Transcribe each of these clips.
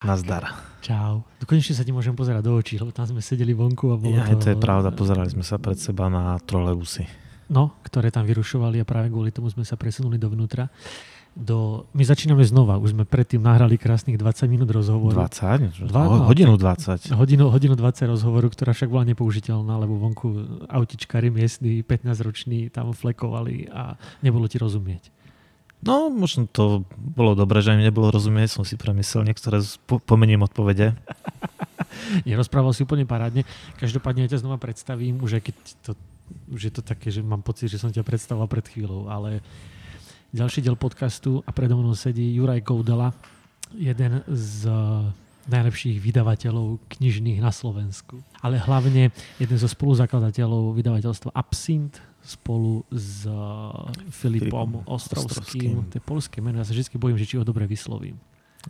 Nazdar. Čau. No konečne sa ti môžem pozerať do očí, lebo tam sme sedeli vonku a bolo Ja, to... to je pravda, pozerali sme sa pred seba na trolejbusy. No, ktoré tam vyrušovali a práve kvôli tomu sme sa presunuli dovnútra. Do... My začíname znova, už sme predtým nahrali krásnych 20 minút rozhovoru. 20? Dva- Ho- hodinu 20. Hodinu, hodinu 20 rozhovoru, ktorá však bola nepoužiteľná, lebo vonku autičkári miestni, 15-roční tam flekovali a nebolo ti rozumieť. No, možno to bolo dobre, že mi nebolo rozumieť, som si premyslel niektoré, po, pomeniem odpovede. Nerozprával si úplne parádne. Každopádne ja ťa znova predstavím, už aj keď to, už je to také, že mám pocit, že som ťa predstavoval pred chvíľou, ale ďalší diel podcastu a predo mnou sedí Juraj Koudela, jeden z eh, najlepších vydavateľov knižných na Slovensku. Ale hlavne jeden zo spoluzakladateľov vydavateľstva Absint spolu s eh, Filipom Filipom Ostrovským. Ostrovským. To je polské meno, ja sa vždy bojím, že či ho dobre vyslovím.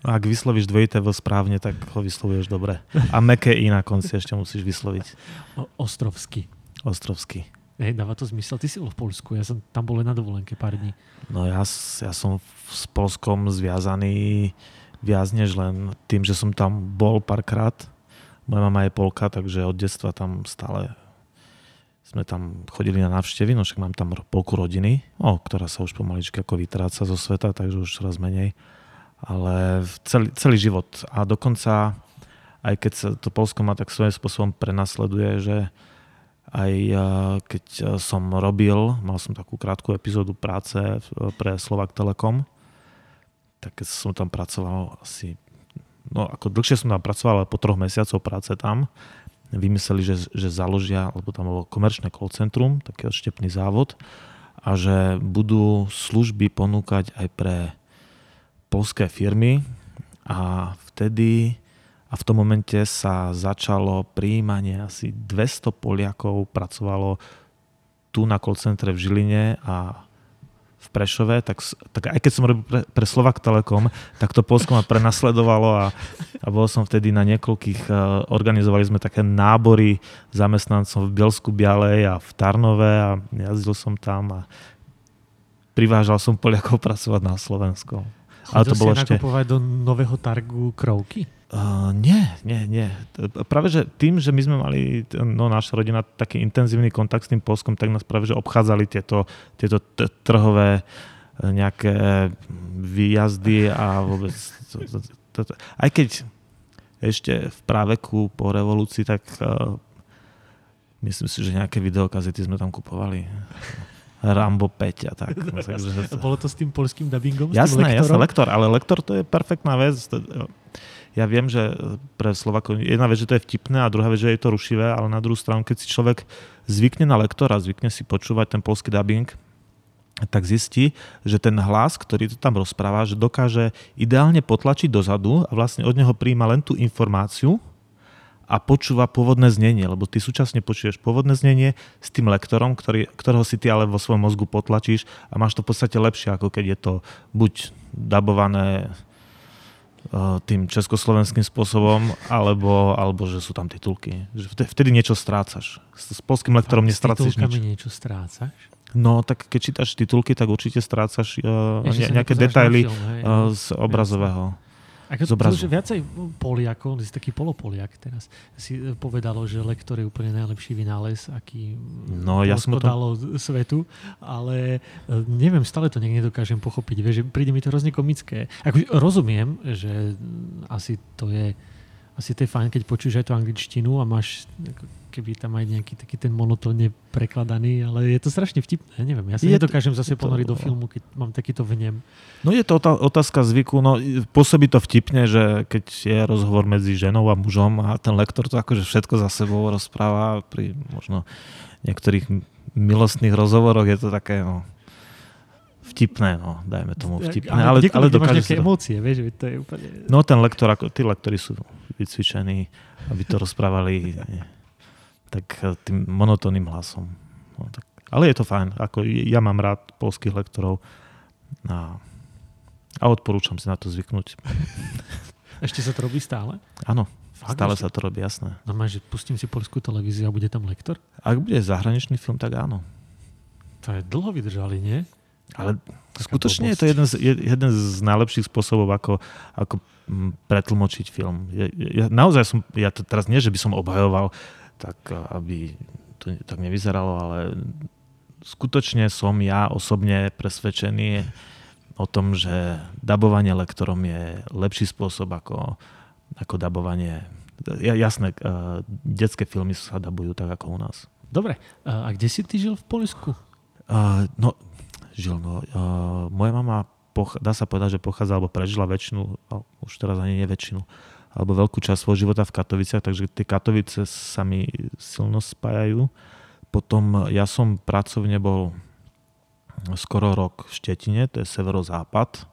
Ak vyslovíš dvojité V správne, tak ho vyslovuješ dobre. A meké I na konci ešte musíš vysloviť. O- Ostrovský. Ostrovský. Hej, dáva to zmysel. Ty si bol v Polsku, ja som tam bol len na dovolenke pár dní. No ja, ja som s Polskom zviazaný viac než len tým, že som tam bol párkrát. Moja mama je Polka, takže od detstva tam stále sme tam chodili na návštevy, no však mám tam polku rodiny, o, ktorá sa už pomaličky ako vytráca zo sveta, takže už čoraz menej. Ale celý, celý život. A dokonca, aj keď sa to Polsko ma tak svojím spôsobom prenasleduje, že aj eh, keď eh, som robil, mal som takú krátku epizódu práce eh, pre Slovak Telekom, tak keď som tam pracoval asi, no ako dlhšie som tam pracoval, ale po troch mesiacov práce tam, vymysleli, že, že založia, lebo tam bolo komerčné call centrum, taký odštepný závod, a že budú služby ponúkať aj pre polské firmy. A vtedy a v tom momente sa začalo príjmanie asi 200 Poliakov pracovalo tu na call centre v Žiline a v Prešove, tak, tak aj keď som robil pre, pre Slovak Telekom, tak to Polsko ma prenasledovalo a, a bol som vtedy na niekoľkých, eh, organizovali sme také nábory zamestnancov v Bielsku Bialej a v Tarnove a jazdil som tam a privážal som Poliakov pracovať na Slovensko. Ale to Chodil bolo ešte- do nového targu krovky? Uh, nie, nie, nie. Práve, že tým, že my sme mali, no naša rodina, taký intenzívny kontakt s tým Polskom, tak nás práve, že obchádzali tieto, tieto t- trhové e, nejaké výjazdy a vôbec... Aj keď ešte v práveku po revolúcii, tak uh, myslím si, že nejaké videokazety sme tam kupovali. Rambo 5 a tak. No, takže, Bolo to s tým polským dubbingom? Jasné, jasné, lektor, ale lektor to je perfektná vec. Ja viem, že pre Slovakov, jedna vec, že to je vtipné a druhá vec, že je to rušivé, ale na druhú stranu, keď si človek zvykne na lektora, zvykne si počúvať ten polský dubbing, tak zistí, že ten hlas, ktorý to tam rozpráva, že dokáže ideálne potlačiť dozadu a vlastne od neho príjma len tú informáciu a počúva pôvodné znenie, lebo ty súčasne počuješ pôvodné znenie s tým lektorom, ktorý, ktorého si ty ale vo svojom mozgu potlačíš a máš to v podstate lepšie, ako keď je to buď dabované tým československým spôsobom, alebo, alebo že sú tam titulky. Že vtedy, niečo strácaš. S, s polským lektorom nestrácaš nič. niečo strácaš? No, tak keď čítaš titulky, tak určite strácaš uh, sa nejaké detaily film, hej? uh, z obrazového. A obrazu. to, že viacej Poliakov, ty si taký polopoliak teraz, si eh, povedalo, že lektor je úplne najlepší vynález, aký No, ja som o Polsko tom- dalo svetu, ale eh, neviem, stále to niekde nedokážem pochopiť. Vieš, že príde mi to hrozne komické. Ako, rozumiem, že asi to je asi to je fajn, keď počuješ aj tú angličtinu a máš ako keby tam aj nejaký taký ten monotónne prekladaný, ale je to strašne vtipné, neviem. Ja sa Je nedokážem zase to- ponoriť do filmu, keď mám takýto vnem. No je to otá- otázka zvyku, no pôsobí to vtipne, že keď je rozhovor medzi ženou a mužom a ten lektor to akože všetko za sebou rozpráva, pri možno niektorých milostných rozhovoroch je to také, no, vtipné, no, dajme tomu vtipné, ale, ale máš dokáže sa to... emócie, vieš, to je úplne... No ten lektor, ako, tí lektori sú vycvičení, aby to rozprávali tak eh, tým monotónnym hlasom. No, tak, ale je to fajn. Ako, ja mám rád polských lektorov a, a odporúčam si na to zvyknúť. Ešte sa to robí stále? Áno, Fakt, stále ešte? sa to robí, jasné. Normálne, že pustím si polskú televíziu a bude tam lektor? Ak bude zahraničný film, tak áno. To je dlho vydržali, nie? Ale skutočne je to jeden z, jeden z najlepších spôsobov, ako, ako pretlmočiť film. Ja, ja, naozaj som, ja to teraz nie, že by som obhajoval, tak aby to tak nevyzeralo, ale skutočne som ja osobne presvedčený o tom, že dabovanie lektorom je lepší spôsob ako, ako dabovanie. Ja, jasné, uh, detské filmy sa dabujú tak ako u nás. Dobre, a kde si ty žil v Polsku? Uh, no, žil. No, uh, moja mama, poch- dá sa povedať, že pochádza, alebo prežila väčšinu, už teraz ani nie väčšinu, alebo veľkú časť svojho života v Katoviciach, takže tie Katovice sa mi silno spájajú. Potom ja som pracovne bol skoro rok v Štetine, to je severozápad,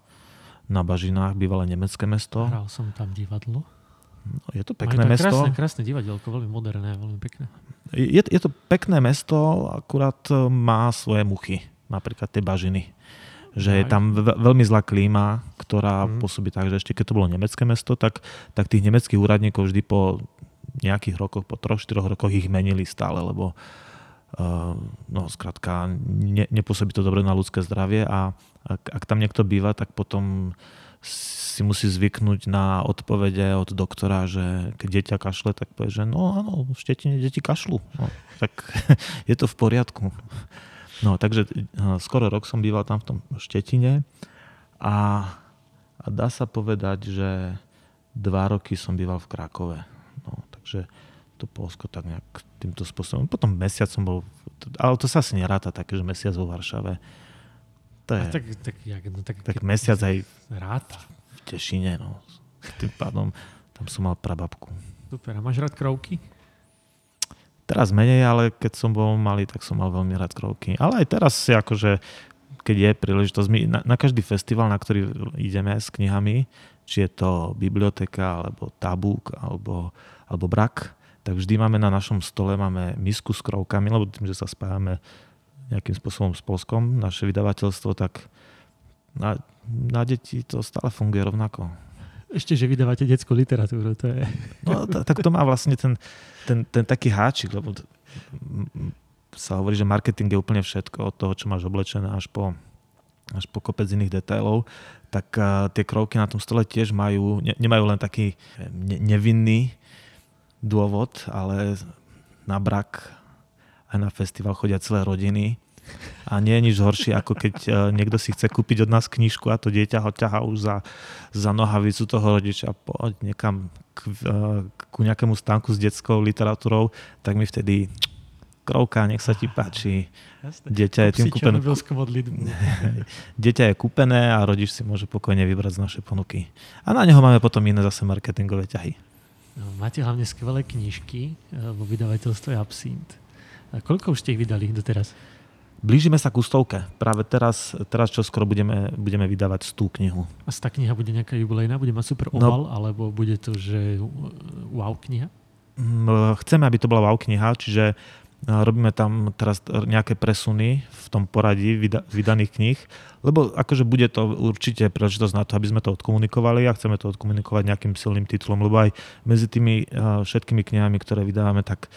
na Bažinách, bývalé nemecké mesto. Hral som tam divadlo. No, je to pekné Majú to mesto. Krásne, krásne divadelko, veľmi moderné, veľmi pekné. Je, je to pekné mesto, akurát má svoje muchy napríklad tie bažiny. Že je tam veľmi zlá klíma, ktorá mm. pôsobí tak, že ešte keď to bolo nemecké mesto, tak, tak tých nemeckých úradníkov vždy po nejakých rokoch, po troch, štyroch rokoch ich menili stále, lebo uh, no skrátka ne, nepôsobí to dobre na ľudské zdravie a ak, ak tam niekto býva, tak potom si musí zvyknúť na odpovede od doktora, že keď dieťa kašle, tak povie, že no áno, v štetine deti kašľú. No, tak je to v poriadku. No, takže uh, skoro rok som býval tam v tom Štetine a, a dá sa povedať, že dva roky som býval v Krakove. No, takže to Polsko tak nejak týmto spôsobom. Potom mesiac som bol, ale to sa asi neráta také, že mesiac vo Varšave. To je, tak, tak, jak, no, tak, tak mesiac aj ráta. v Tešine. No. Tým pádom tam som mal prababku. Super. A máš rád krovky? Teraz menej, ale keď som bol malý, tak som mal veľmi rád krovky. Ale aj teraz si akože, keď je príležitosť, my na, na každý festival, na ktorý ideme s knihami, či je to biblioteka, alebo tabúk, alebo, alebo brak, tak vždy máme na našom stole máme misku s krovkami, lebo tým, že sa spájame nejakým spôsobom s Polskom, naše vydavateľstvo, tak na, na deti to stále funguje rovnako. Ešte, že vydávate detskú literatúru, to je... No, tak to má vlastne ten, ten, ten taký háčik, lebo sa hovorí, že marketing je úplne všetko, od toho, čo máš oblečené až po, až po kopec iných detailov, tak uh, tie krovky na tom stole tiež majú, ne, nemajú len taký ne, nevinný dôvod, ale na brak aj na festival chodia celé rodiny a nie je nič horšie, ako keď uh, niekto si chce kúpiť od nás knižku a to dieťa ho ťahá už za, za nohavicu toho rodiča, poď niekam k, uh, ku nejakému stánku s detskou literatúrou, tak mi vtedy krovka, nech sa ti páči. Jasne. Dieťa je tým kúpené. Dieťa je kúpené a rodič si môže pokojne vybrať z našej ponuky. A na neho máme potom iné zase marketingové ťahy. No, máte hlavne skvelé knižky eh, vo vydavateľstve Absint. A koľko už ste ich vydali doteraz? Blížime sa ku stovke. Práve teraz, teraz čo skoro budeme, budeme vydávať tú knihu. A tá kniha bude nejaká jubilejná? Bude mať super no. obal? No, alebo bude to, že wow kniha? Mm, chceme, aby to bola wow kniha, čiže robíme tam teraz nejaké presuny v tom poradí vydaných kníh, lebo akože bude to určite príležitosť na to, aby sme to odkomunikovali a chceme to odkomunikovať nejakým silným titulom, lebo aj medzi tými všetkými knihami, ktoré vydávame, tak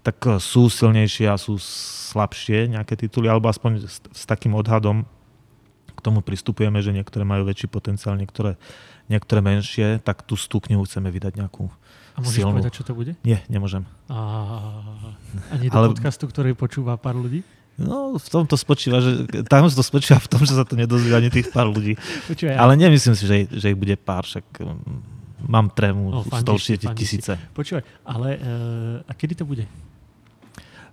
tak eh, sú silnejšie a sú slabšie nejaké tituly, alebo aspoň s, s takým odhadom k tomu pristupujeme, že niektoré majú väčší potenciál, niektoré, niektoré menšie, tak tú, tú knihu chceme vydať nejakú A môžeš silnú. povedať, čo to bude? Nie, nemôžem. A, ani do Ale... podcastu, ktorý počúva pár ľudí? No, v tom to spočíva, že tam to spočíva v tom, že sa to nedozvie ani tých pár ľudí. Počúvaj, Ale nemyslím si, že, že ich bude pár, však mm, mám trému, no, toho tisíce. Počúvaj, ale uh, a kedy to bude?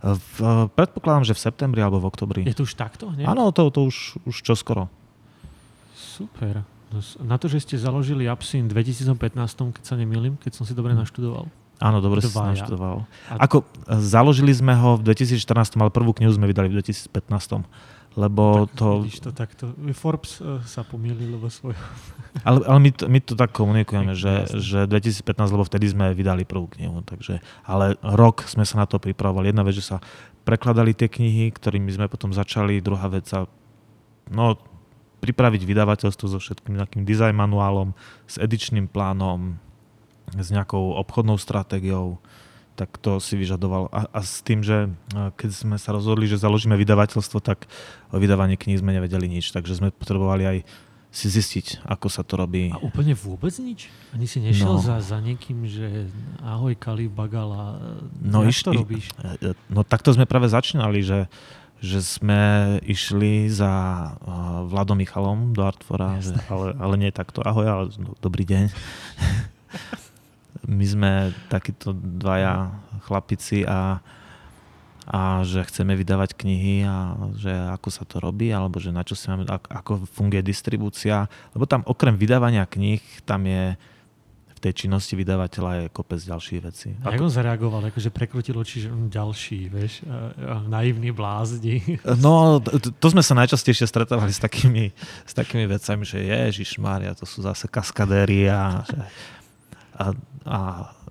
V, predpokladám, že v septembri alebo v oktobri. Je to už takto? Nie? Áno, to, to už, už čoskoro. Super. No, na to, že ste založili Absin v 2015, keď sa nemýlim, keď som si dobre hm. naštudoval. Áno, dobre si naštudoval. Ako, e, založili sme ho v 2014, ale prvú knihu sme vydali v 2015 lebo tak, to... Vidíš to takto. Forbes uh, sa pomýlil vo svojho. Ale, ale my, to, my to tak komunikujeme, že, že 2015, lebo vtedy sme vydali prvú knihu. Takže, ale rok sme sa na to pripravovali. Jedna vec, že sa prekladali tie knihy, ktorými sme potom začali. Druhá vec sa no, pripraviť vydavateľstvo so všetkým nejakým design manuálom, s edičným plánom, s nejakou obchodnou stratégiou. Tak to si vyžadoval. A, a s tým, že keď sme sa rozhodli, že založíme vydavateľstvo, tak o vydávaní kníh sme nevedeli nič, takže sme potrebovali aj si zistiť, ako sa to robí. A úplne vôbec nič? Ani si nešiel no. za, za niekým, že ahoj Kali Bagala, no, iš, to robíš? No takto sme práve začínali, že že sme išli za Vladom Michalom do Artfora, že, ale, ale nie takto ahoj, ale no, dobrý deň. My sme takíto dvaja chlapici a, a že chceme vydávať knihy a že ako sa to robí, alebo že na čo si máme, ako funguje distribúcia. Lebo tam okrem vydávania kníh, tam je v tej činnosti vydavateľa je kopec ďalších vecí. A ako on zareagoval? Akože prekrutil oči, že ďalší, vieš, naivný blázni. No, to, to sme sa najčastejšie stretávali s takými, s takými vecami, že Ježiš Mária, to sú zase kaskadéri a, že, a, a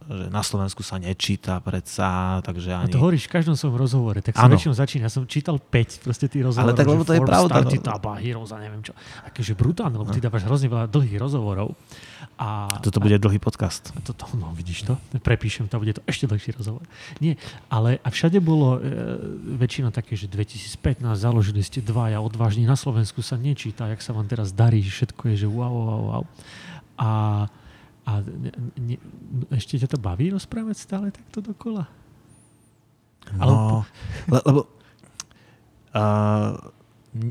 že na Slovensku sa nečíta predsa, takže ani... A to hovoríš v každom svojom rozhovore, tak som väčšinou začína. Ja som čítal 5 proste tých rozhovorov. Ale tak lebo to je pravda. no. Titaba, Heroes a neviem čo. Akože brutálne, lebo no. ty dávaš hrozne veľa dlhých rozhovorov. A, Toto bude a, dlhý podcast. A toto, no vidíš to, prepíšem to, bude to ešte dlhší rozhovor. Nie, ale a všade bolo e, väčšina také, že 2015 založili ste dvaja odvážni, na Slovensku sa nečíta, jak sa vám teraz darí, všetko je, že wow, wow, wow. A a ne, ne, ešte ťa to baví rozprávať stále takto dokola? No, le, lebo uh,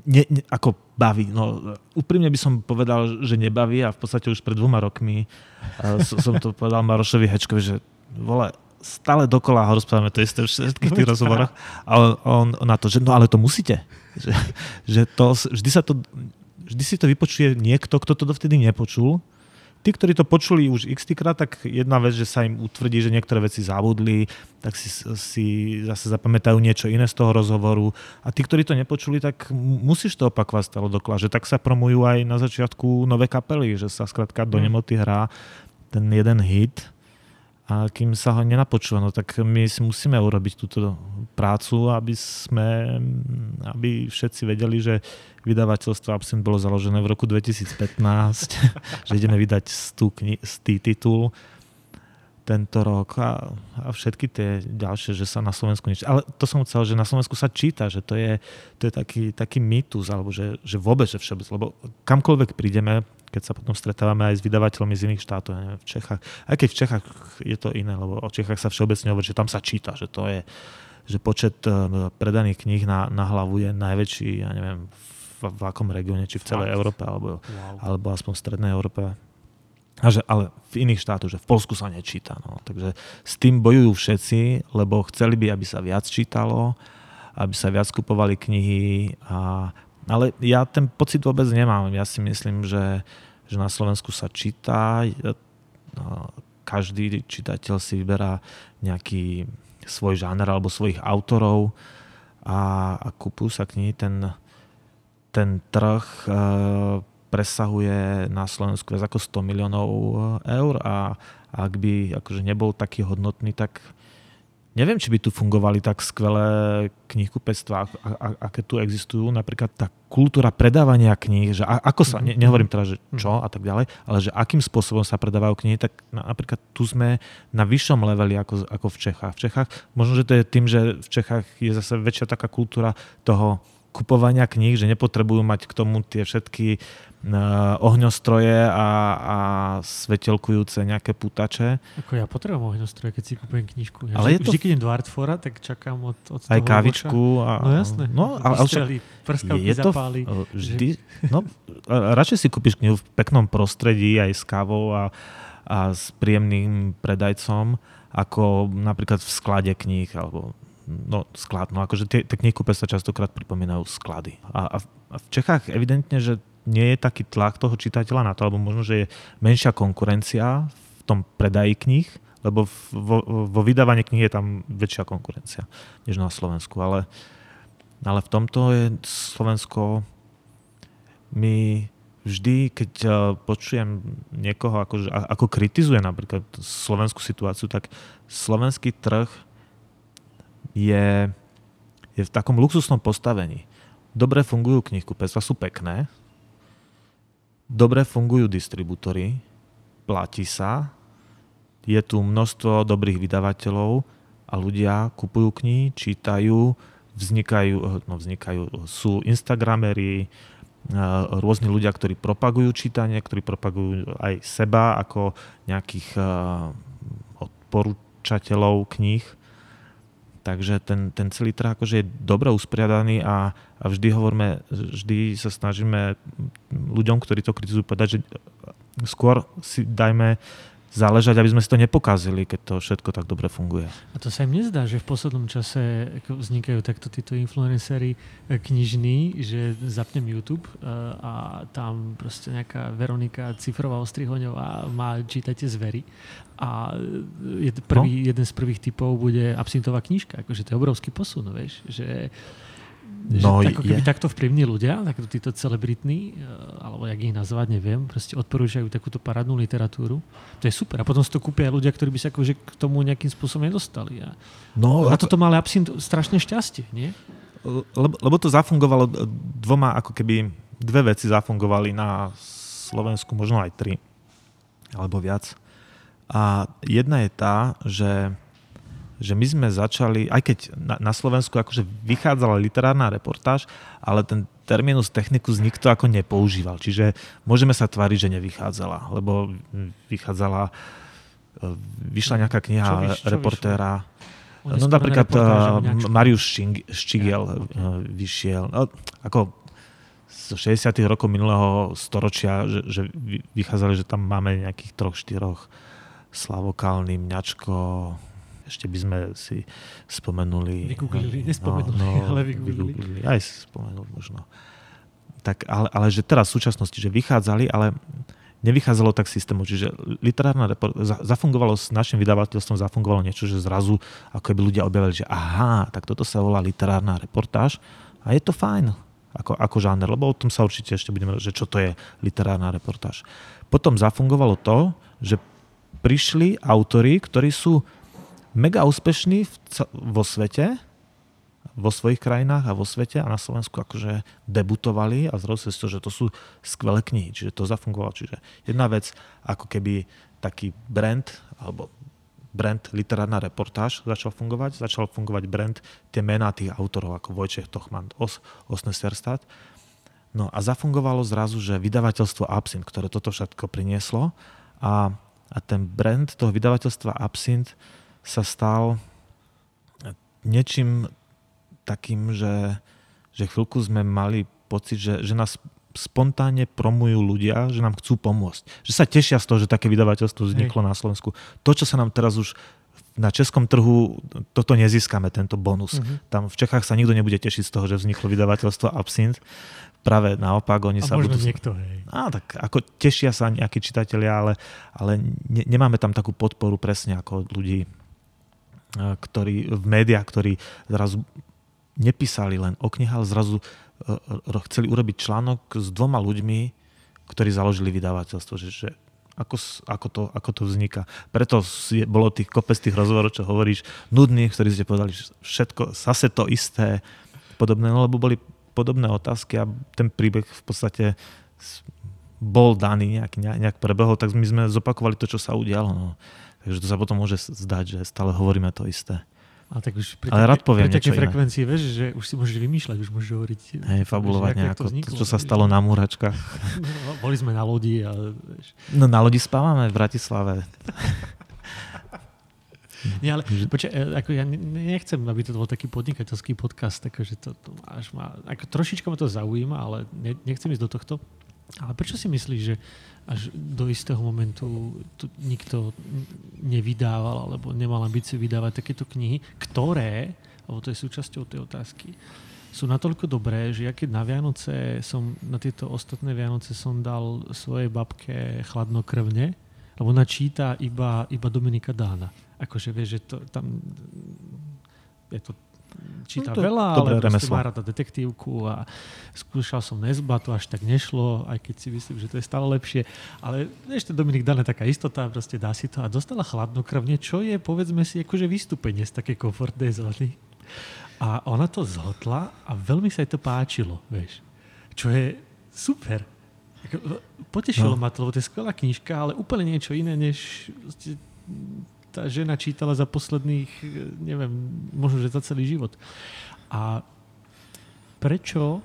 ne, ne, ako baví. No, úprimne by som povedal, že nebaví a v podstate už pred dvoma rokmi uh, som to povedal Marošovi Hečkovi, že vole, stále dokola ho rozprávame to isté v všetkých tých rozhovoroch a on, on na to, že no ale to musíte. Že, že to, vždy, sa to, vždy si to vypočuje niekto, kto to dovtedy nepočul tí, ktorí to počuli už x krát, tak jedna vec, že sa im utvrdí, že niektoré veci zabudli, tak si, si zase zapamätajú niečo iné z toho rozhovoru. A tí, ktorí to nepočuli, tak musíš to opakovať stále dokola. Že tak sa promujú aj na začiatku nové kapely, že sa skrátka do mhm. nemoty hrá ten jeden hit a kým sa ho nenapočúva, no tak my si musíme urobiť túto prácu, aby sme, aby všetci vedeli, že vydavateľstvo Absent bolo založené v roku 2015, že ideme vydať stý, titul tento rok a, a všetky tie ďalšie, že sa na Slovensku nič... Ale to som chcel, že na Slovensku sa číta, že to je, to je taký, taký mýtus, alebo že, že vôbec, že všeobecne, lebo kamkoľvek prídeme, keď sa potom stretávame aj s vydavateľmi z iných štátov, neviem, v Čechách. Aj keď v Čechách je to iné, lebo o Čechách sa všeobecne hovorí, že tam sa číta, že to je, že počet eh, predaných kníh na, na hlavu je najväčší, ja neviem, v, v akom regióne, či v celej Európe, alebo, wow. alebo aspoň v strednej Európe. A že, ale v iných štátoch, že v Polsku sa nečíta. No. Takže s tým bojujú všetci, lebo chceli by, aby sa viac čítalo, aby sa viac kupovali knihy. A, ale ja ten pocit vôbec nemám. Ja si myslím, že že na Slovensku sa číta, no, každý čitateľ si vyberá nejaký svoj žáner alebo svojich autorov a, a kúpujú sa knihy. Ten, ten trh e, presahuje na Slovensku viac ako 100 miliónov eur a ak by akože nebol taký hodnotný, tak Neviem, či by tu fungovali tak skvelé knihkupectvá, aké tu existujú. Napríklad tá kultúra predávania kníh, že ako sa, ne, nehovorím teraz, že čo a tak ďalej, ale že akým spôsobom sa predávajú knihy, tak napríklad tu sme na vyššom leveli ako, ako v Čechách. V Čechách, možno, že to je tým, že v Čechách je zase väčšia taká kultúra toho kupovania kníh, že nepotrebujú mať k tomu tie všetky uh, ohňostroje a, a svetelkujúce nejaké putače. Ako ja potrebujem ohňostroje, keď si kúpujem knižku. Ja ale vždy, je to... vždy, keď idem do Artfora, tak čakám od, od Aj kávičku. A, no jasné. No, ale, ale však, je to zapáli. Vždy, že... no, radšej si kúpiš knihu v peknom prostredí aj s kávou a, a s príjemným predajcom, ako napríklad v sklade kníh alebo no, sklad. No akože tie, tie knihkúpe sa častokrát pripomínajú sklady. A, a, a v Čechách evidentne, že nie je taký tlak toho čitateľa na to, alebo možno, že je menšia konkurencia v tom predaji kníh, lebo vo, vo vydávaní kníh je tam väčšia konkurencia než na Slovensku. Ale, ale v tomto je Slovensko my vždy, keď e, počujem niekoho, ako, ako kritizuje napríklad slovenskú situáciu, tak slovenský trh je, je v takom luxusnom postavení. Dobre fungujú knihkupectva, sú pekné, dobre fungujú distribútory, platí sa, je tu množstvo dobrých vydavateľov a ľudia kupujú knihy, čítajú, vznikajú, no vznikajú, sú Instagramery, rôzni ľudia, ktorí propagujú čítanie, ktorí propagujú aj seba ako nejakých odporúčateľov kníh. Takže ten, ten celý trh akože je dobre usporiadaný a, a vždy hovoríme, vždy sa snažíme ľuďom, ktorí to kritizujú, povedať, že skôr si dajme záležať, aby sme si to nepokazili, keď to všetko tak dobre funguje. A to sa im nezdá, že v poslednom čase vznikajú takto títo influencery eh, knižní, že zapnem YouTube eh, a tam proste nejaká Veronika Cifrová Ostrihoňová má čítajte zvery a eh, prvý, no? jeden z prvých typov bude absintová knižka. Akože to je obrovský posun, vieš, že No, že ako keby je. takto vplyvní ľudia, takto títo celebritní, eh, alebo jak ich nazvať, neviem, proste odporúčajú takúto parádnu literatúru. To je super. A potom si to kúpia ľudia, ktorí by sa akože k tomu nejakým spôsobom nedostali. A no, na toto mal absint strašne šťastie, nie? Lebo, lebo to zafungovalo dvoma, ako keby dve veci zafungovali na Slovensku, možno aj tri, alebo viac. A jedna je tá, že že my sme začali, aj keď na, na Slovensku akože vychádzala literárna reportáž, ale ten terminus technicus nikto ako nepoužíval. Čiže môžeme sa tváriť, že nevychádzala, lebo vychádzala, e, vyšla nejaká kniha čo vyš, čo reportéra. Vyšlo? No napríklad uh, Mariusz Ščigel ja, okay. Uh, vyšiel. No, ako z 60. rokov minulého storočia, že, že vychádzali, že tam máme nejakých troch, štyroch Slavokálny, Mňačko, ešte by sme si spomenuli... Vygooglili, nespomenuli, no, no, ale vygooglili. vygooglili. Aj si spomenul možno. Tak, ale, ale že teraz v súčasnosti, že vychádzali, ale nevychádzalo tak systému. Čiže literárna report, zafungovalo s našim vydavateľstvom, zafungovalo niečo, že zrazu ako by ľudia objavili, že aha, tak toto sa volá literárna reportáž a je to fajn ako, ako žáner, lebo o tom sa určite ešte budeme, že čo to je literárna reportáž. Potom zafungovalo to, že prišli autory, ktorí sú mega úspešní vo svete, vo svojich krajinách a vo svete a na Slovensku akože debutovali a zrazu si to, že to sú skvelé knihy, čiže to zafungovalo. Čiže jedna vec, ako keby taký brand, alebo brand literárna reportáž začal fungovať, začal fungovať brand tie mená tých autorov ako Vojčech Tochman, Os, Osne Serstad. No a zafungovalo zrazu, že vydavateľstvo Absint, ktoré toto všetko prinieslo a, a ten brand toho vydavateľstva Absint sa stal niečím takým, že, že chvíľku sme mali pocit, že, že nás spontánne promujú ľudia, že nám chcú pomôcť. Že sa tešia z toho, že také vydavateľstvo vzniklo Hej. na Slovensku. To, čo sa nám teraz už na českom trhu, toto nezískame, tento bonus. Uh-huh. Tam v Čechách sa nikto nebude tešiť z toho, že vzniklo vydavateľstvo Absint. Práve naopak, oni A sa možno budú... niekto, hej. Á, tak ako tešia sa nejakí čitatelia, ale, ale ne, nemáme tam takú podporu presne ako ľudí ktorí, v médiách, ktorí zrazu nepísali len o knihách, ale zrazu e, e, chceli urobiť článok s dvoma ľuďmi, ktorí založili vydavateľstvo, že, že ako, ako, to, ako to vzniká. Preto je, bolo tých kopec tých rozhovorov, čo hovoríš, nudných, ktorí ste povedali, že všetko, zase to isté, podobné, no lebo boli podobné otázky a ten príbeh v podstate bol daný, nejak, nejak prebehol, tak my sme zopakovali to, čo sa udialo. No. Takže to sa potom môže zdať, že stále hovoríme to isté. Ale tak už pri Ale rád poviem pri takej frekvencii, vieš, že už si môžeš vymýšľať, už môžeš hovoriť. Hej, fabulovať vieš, nejako, to, vzniklo, to, čo sa stalo na múračkách. No, boli sme na lodi. Ale, vieš. No na lodi spávame v Bratislave. Nie, ale počkaj, e, ako ja nechcem, aby to bol taký podnikateľský podcast, takže to, to až ma, ako trošička ma to zaujíma, ale nechcem ísť do tohto. Ale prečo si myslíš, že až do istého momentu tu nikto nevydával alebo nemal ambíciu vydávať takéto knihy, ktoré, alebo to je súčasťou tej otázky, sú natoľko dobré, že ja keď na Vianoce som, na tieto ostatné Vianoce som dal svojej babke chladnokrvne, lebo ona číta iba, iba Dominika Dána. Akože vieš, že to tam je to číta no to veľa, ale proste má rada detektívku a skúšal som Nezba, to až tak nešlo, aj keď si myslím, že to je stále lepšie. Ale ešte Dominik Dane taká istota, proste dá si to a dostala chladnokrvne, čo je, povedzme si, akože vystúpenie z také komfortnej zóny. A ona to zhotla a veľmi sa jej to páčilo, vieš. Čo je super. Potešilo no. ma to, lebo to je skvelá knižka, ale úplne niečo iné, než tá žena čítala za posledných, neviem, možno, že za celý život. A prečo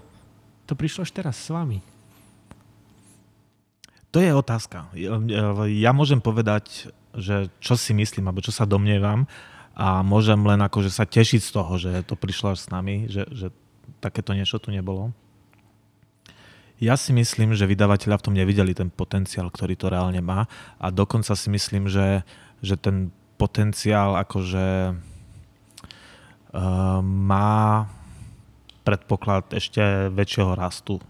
to prišlo až teraz s vami? To je otázka. Ja môžem povedať, že čo si myslím, alebo čo sa domnievam a môžem len akože sa tešiť z toho, že to prišlo až s nami, že, že takéto niečo tu nebolo. Ja si myslím, že vydavateľa v tom nevideli ten potenciál, ktorý to reálne má a dokonca si myslím, že, že ten potenciál akože uh, má predpoklad ešte väčšieho rastu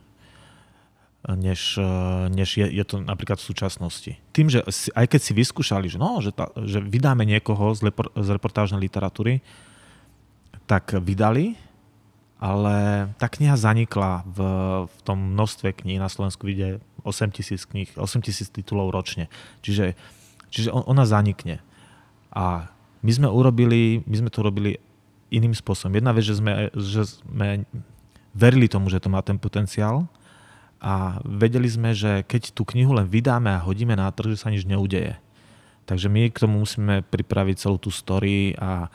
než, eh, než je, je to napríklad v súčasnosti. Tým, že si, aj keď si vyskúšali, že, no, že, tá, že vydáme niekoho z, lepor, z reportážnej literatúry, tak vydali, ale tá kniha zanikla v, v tom množstve kníh. Na Slovensku vyjde 8 tisíc kníh, 8 tisíc titulov ročne. Čiže, čiže ona zanikne. A my sme urobili, my sme to robili iným spôsobom. Jedna vec, že sme, že sme verili tomu, že to má ten potenciál, a vedeli sme, že keď tú knihu len vydáme a hodíme na trh, že sa nič neudeje. Takže my k tomu musíme pripraviť celú tú story a,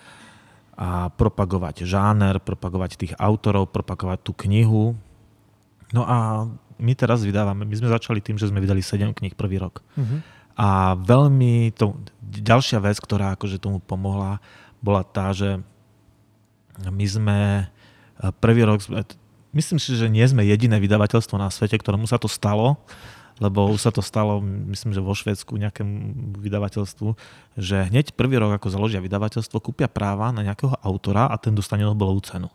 a propagovať žáner, propagovať tých autorov, propagovať tú knihu. No a my teraz vydávame, my sme začali tým, že sme vydali 7 kníh prvý rok. Uh-huh. A veľmi, to, ďalšia vec, ktorá akože tomu pomohla, bola tá, že my sme prvý rok, myslím si, že nie sme jediné vydavateľstvo na svete, ktorému sa to stalo, lebo už sa to stalo, myslím, že vo Švedsku nejakému vydavateľstvu, že hneď prvý rok, ako založia vydavateľstvo, kúpia práva na nejakého autora a ten dostane Nobelovú cenu.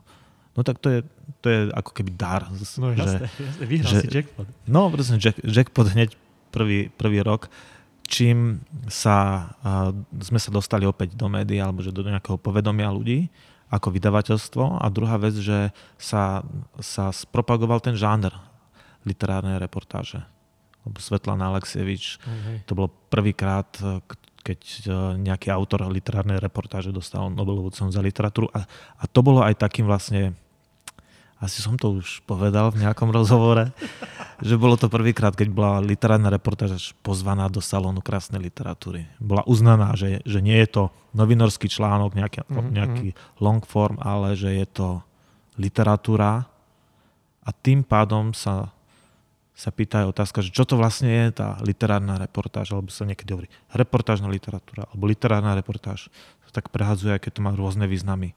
No tak to je, to je ako keby dar. No že, jasné, jasné. vyhral že, si jackpot. No, presne, jack, jackpot hneď prvý, prvý rok, čím sa, uh, sme sa dostali opäť do médií alebo že do nejakého povedomia ľudí ako vydavateľstvo a druhá vec, že sa, sa spropagoval ten žáner literárnej reportáže. Lebo Svetlana Aleksievič, okay. to bolo prvýkrát, keď e, nejaký autor literárnej reportáže dostal Nobelovú cenu za literatúru a, a to bolo aj takým vlastne asi som to už povedal v nejakom rozhovore, že bolo to prvýkrát, keď bola literárna reportáž pozvaná do salónu krásnej literatúry. Bola uznaná, že, že nie je to novinorský článok, nejaký, mm-hmm. nejaký long form, ale že je to literatúra a tým pádom sa, sa pýta aj otázka, že čo to vlastne je tá literárna reportáž, alebo sa niekedy hovorí reportážna literatúra, alebo literárna reportáž. To tak prehadzuje, keď to má rôzne významy.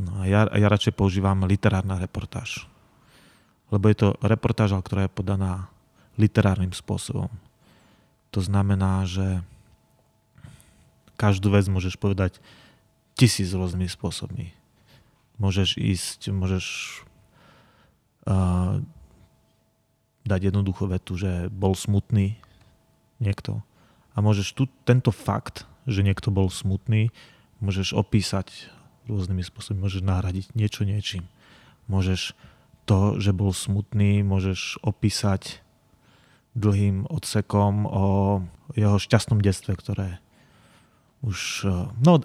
No a ja, ja radšej používam literárna reportáž. Lebo je to reportáž, ktorá je podaná literárnym spôsobom. To znamená, že každú vec môžeš povedať tisíc rôznymi spôsobmi. Môžeš ísť, môžeš uh, dať jednoduchú vetu, že bol smutný niekto. A môžeš tu tento fakt, že niekto bol smutný, môžeš opísať rôznymi spôsobmi. Môžeš nahradiť niečo niečím. Môžeš to, že bol smutný, môžeš opísať dlhým odsekom o jeho šťastnom detstve, ktoré už, e, no,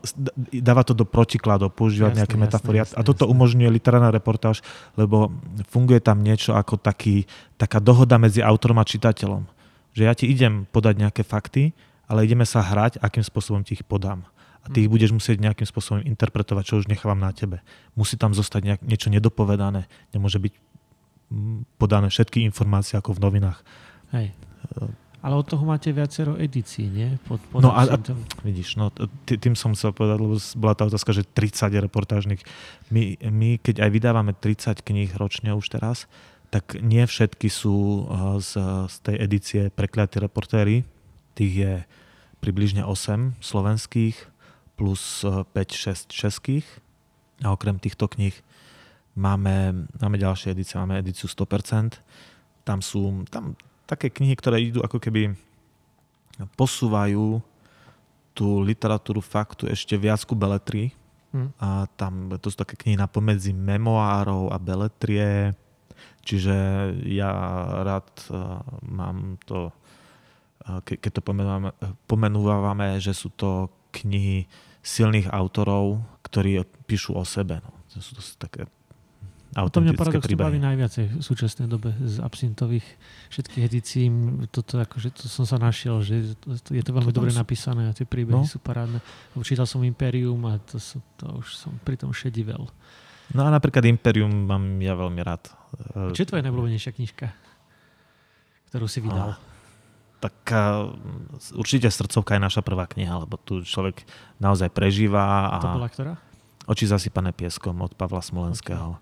dáva to do protikladov, používať jasne, nejaké metafory. Jasne, jasne, a toto jasne. umožňuje literárna reportáž, lebo funguje tam niečo ako taký, taká dohoda medzi autorom a čitateľom. Že ja ti idem podať nejaké fakty, ale ideme sa hrať, akým spôsobom ti ich podám a ty ich budeš musieť nejakým spôsobom interpretovať, čo už nechávam na tebe. Musí tam zostať nejak, niečo nedopovedané. Nemôže byť mm, podané všetky informácie ako v novinách. Hej. Ale od toho máte viacero edícií, nie? Pod, pod no a, a vidíš, no, tým som chcel povedať, lebo bola tá otázka, že 30 reportážnych. My, my, keď aj vydávame 30 kníh ročne už teraz, tak nie všetky sú eh, z, z tej edície prekliatí reportéry. Tých je približne 8 slovenských, plus 5-6 eh, českých. A okrem týchto kníh máme, máme ďalšie edície, máme edíciu 100%. Tam sú tam také knihy, ktoré idú ako keby posúvajú tú literatúru faktu ešte viac ku beletrii. Hmm. A tam to sú také knihy napomedzi memoárov a beletrie. Čiže ja rád uh, mám to, ke, keď to pomenúvame, že sú to knihy silných autorov, ktorí píšu o sebe. No. To sú to také To mňa paradoxne baví najviacej v súčasnej dobe z absintových všetkých edícií. Toto akože, to som sa našiel, že to, je to veľmi To dobre sú- napísané a tie príbehy No. sú parádne. Čítal som Imperium a to, sú, to už som pri tom šedivel. No a napríklad Imperium mám ja veľmi rád. Čo je tvoja najobľúbenejšia knižka, ktorú si vydal? Ah, Tak a, určite Srdcovka je naša prvá kniha, lebo tu človek naozaj prežíva a To bola ktorá? oči zasypané pieskom od Pavla Smolenského.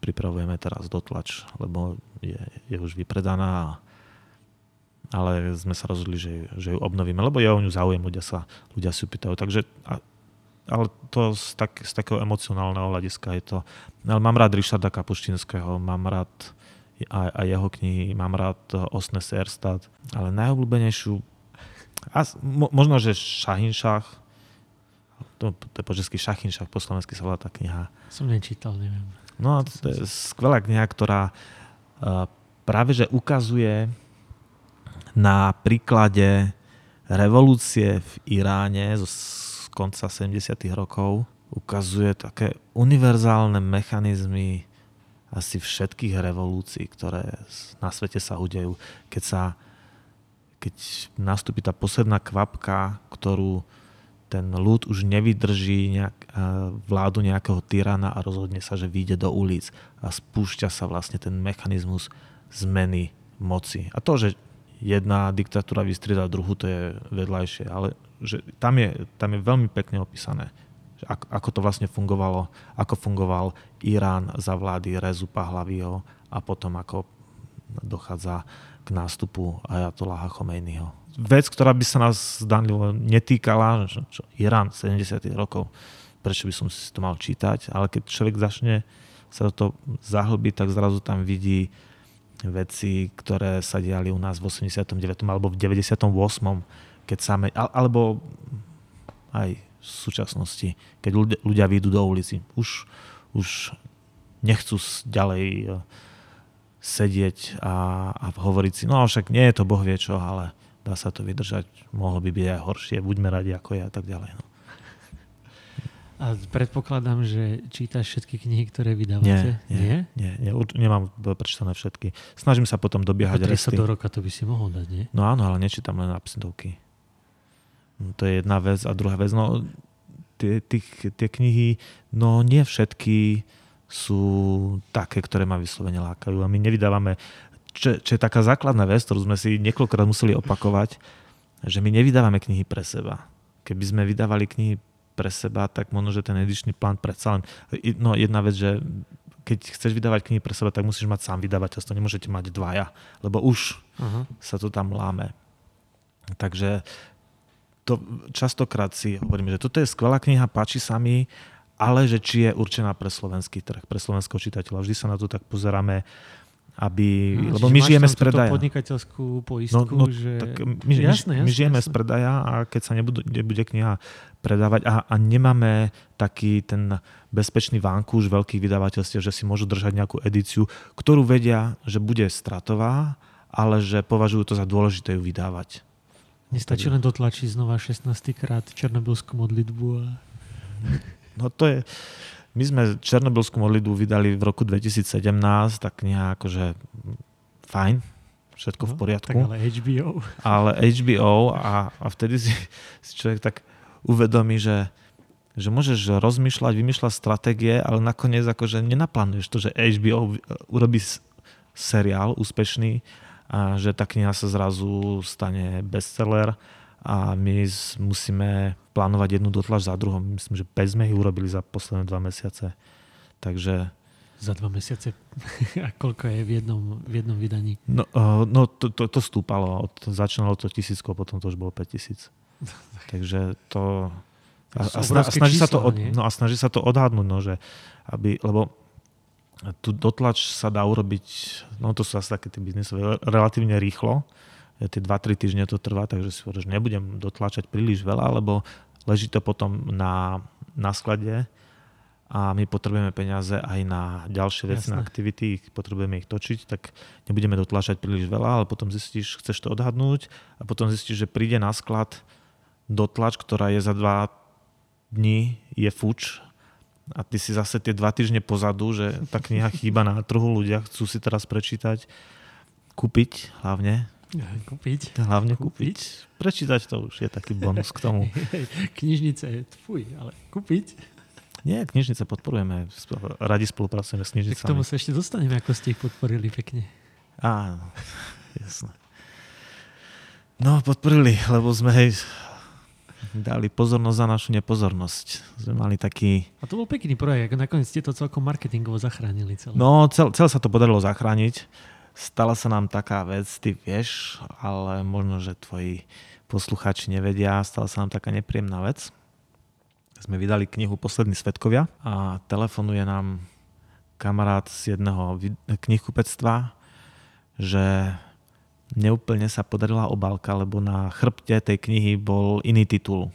Pripravujeme teraz dotlač, lebo je, je už vypredaná, ale sme sa rozhodli, že, že ju obnovíme, lebo je o ňu záujem, ľudia sa, ľudia si pýtajú. Takže, a, ale to z, tak, z takého emocionálneho hľadiska je to. Ale mám rád Richarda Kapuštinského, mám rád aj, aj jeho knihy, mám rád Osne Serstad, ale najobľúbenejšiu a možno, že Šahinšach, to, to je po česky Šachinšach, po slovensky sa volá tá kniha. Som nečítal, neviem. No a to je skvelá kniha, ktorá uh, práve že ukazuje na príklade revolúcie v Iráne zo z konca 70. rokov ukazuje také univerzálne mechanizmy asi všetkých revolúcií, ktoré na svete sa udejú. Keď sa keď nastúpi tá posledná kvapka, ktorú ten ľud už nevydrží nejak, eh, vládu nejakého tyrana a rozhodne sa, že vyjde do ulic a spúšťa sa vlastne ten mechanizmus zmeny moci. A to, že jedna diktatúra vystrieda druhú, to je vedľajšie, ale že tam, je, tam je veľmi pekne opísané, ako, to vlastne fungovalo, ako fungoval Irán za vlády Rezu Pahlaviho a potom ako dochádza k nástupu Ajatoláha Chomejnyho. Vec, ktorá by sa nás zdanlivo netýkala, že čo, Irán 70. rokov, prečo by som si to mal čítať, ale keď človek začne sa do toho zahlbiť, tak zrazu tam vidí veci, ktoré sa diali u nás v 89. alebo v 98. keď same, al- alebo aj súčasnosti, keď ľudia, ľudia vyjdú do ulici. Už, už nechcú ďalej e, sedieť a, a hovoriť si, no však nie je to boh vie čo, ale dá sa to vydržať, mohlo by byť aj horšie, buďme radi ako je a tak ďalej. No. A predpokladám, že čítaš všetky knihy, ktoré vydávate? Nie, nie, nie, nie, urč- nemám prečítané všetky. Snažím sa potom dobiehať 30 resty. do roka to by si mohol dať, nie? No áno, ale nečítam len absintovky. To je jedna vec a druhá vec, no tie, tých, tie knihy, no nie všetky sú také, ktoré ma vyslovene lákajú a my nevydávame, čo, čo je taká základná vec, ktorú sme si niekoľkokrát museli opakovať, že my nevydávame knihy pre seba. Keby sme vydávali knihy pre seba, tak možno, že ten edičný plán predsa len... No jedna vec, že keď chceš vydávať knihy pre seba, tak musíš mať sám vydavateľstvo, nemôžete mať dvaja, lebo už Aha. sa to tam láme. Takže to častokrát si hovoríme, že toto je skvelá kniha, páči sa mi, ale že či je určená pre slovenský trh, pre slovenského čitateľa. Vždy sa na to tak pozeráme, aby... Aha, lebo my žijeme z predaja. podnikateľskú poistku, No, no, že... tak my, jasné, jasné, my žijeme jasné. z predaja a keď sa nebude, nebude kniha predávať a, a nemáme taký ten bezpečný vankúš veľkých vydavateľstiev, že si môžu držať nejakú edíciu, ktorú vedia, že bude stratová, ale že považujú to za dôležité ju vydávať. Nestačí len dotlačiť znova 16 krát černobylskú modlitbu a... No to je... My sme Černobylskú modlitbu vydali v roku 2017, tak kniha akože fajn, všetko v No, poriadku. Tak ale HBO. ale HBO a, a vtedy si, si človek tak uvedomí, že, že môžeš rozmýšľať, vymýšľať stratégie, ale nakoniec akože nenaplánuješ to, že HBO urobí s- seriál úspešný a že tá kniha sa zrazu stane bestseller a my musíme plánovať jednu dotlač za druhou. Myslím, že 5 sme ich urobili za posledné dva mesiace. Takže Za dva mesiace. A koľko je v jednom, v jednom vydaní? no, uh, no to, to, to stúpalo. Od, začínalo to tisícko, potom to už bolo 5000. Takže to... A, a, snaží sa to od, no a snaží sa to odhadnúť, no, že aby, lebo tu dotlač sa dá urobiť, no to sú asi také tie biznisové, relatívne rýchlo. Tie 2-3 týždne to trvá, takže si hovorím, že nebudem dotlačať príliš veľa, lebo leží to potom na, na sklade a my potrebujeme peniaze aj na ďalšie veci, na aktivity, potrebujeme ich točiť, tak nebudeme dotlačať príliš veľa, ale potom zistíš, chceš to odhadnúť a potom zistíš, že príde na sklad dotlač, ktorá je za dva dní, je fuč a ty si zase tie dva týždne pozadu, že tá kniha chýba na trhu, ľudia chcú si teraz prečítať, kúpiť hlavne. Kúpiť. Hlavne kúpiť. Prečítať to už je taký bonus k tomu. Knižnice, fuj, ale kúpiť. Nie, knižnice podporujeme. Radi spolupracujeme s knižnicami. Tak k tomu sa ešte dostaneme, ako ste ich podporili pekne. Á, jasné. No, podporili, lebo sme hej, dali pozornosť za našu nepozornosť. Sme mali taký... A to bol pekný projekt, nakoniec ste to celkom marketingovo zachránili celé. No, cel, cel sa to podarilo zachrániť. Stala sa nám taká vec, ty vieš, ale možno, že tvoji poslucháči nevedia, stala sa nám taká nepríjemná vec. Sme vydali knihu Poslední svetkovia a telefonuje nám kamarát z jedného knihkupectva, že neúplne sa podarila obálka, lebo na chrbte tej knihy bol iný titul.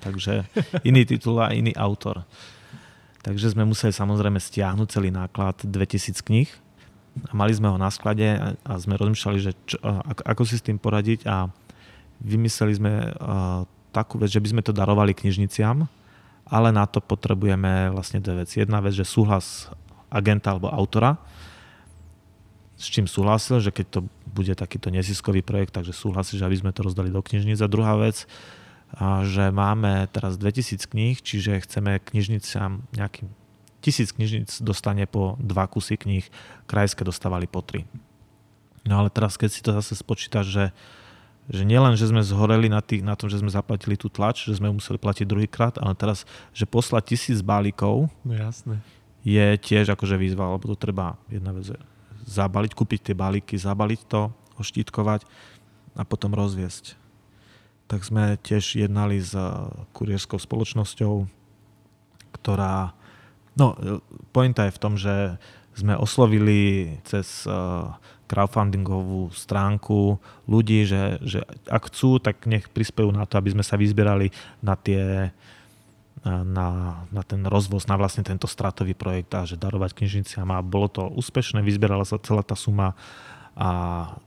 Takže iný titul a iný autor. Takže sme museli samozrejme stiahnuť celý náklad 2000 kníh a mali sme ho na sklade a sme rozmýšľali, že čo, ako, si s tým poradiť a vymysleli sme takú vec, že by sme to darovali knižniciam, ale na to potrebujeme vlastne dve veci. Jedna vec, že súhlas agenta alebo autora, s čím súhlasil, že keď to bude takýto neziskový projekt, takže súhlasí, že aby sme to rozdali do knižnic. A druhá vec, že máme teraz 2000 kníh, čiže chceme knižnicám nejakým tisíc knižnic dostane po dva kusy kníh, krajské dostávali po tri. No ale teraz, keď si to zase spočítaš, že, že nielen, že sme zhoreli na, tých, na tom, že sme zaplatili tú tlač, že sme museli platiť druhýkrát, ale teraz, že poslať tisíc balíkov no, jasné. je tiež akože výzva, lebo to treba jedna vec zabaliť, kúpiť tie balíky, zabaliť to, oštítkovať a potom rozviesť. Tak sme tiež jednali s eh, kurierskou spoločnosťou, ktorá... No, pointa je v tom, že sme oslovili cez eh, crowdfundingovú stránku ľudí, že, že ak chcú, tak nech prispejú na to, aby sme sa vyzbierali na tie na, na ten rozvoz, na vlastne tento stratový projekt a že darovať knižniciam a bolo to úspešné, vyzbierala sa celá tá suma a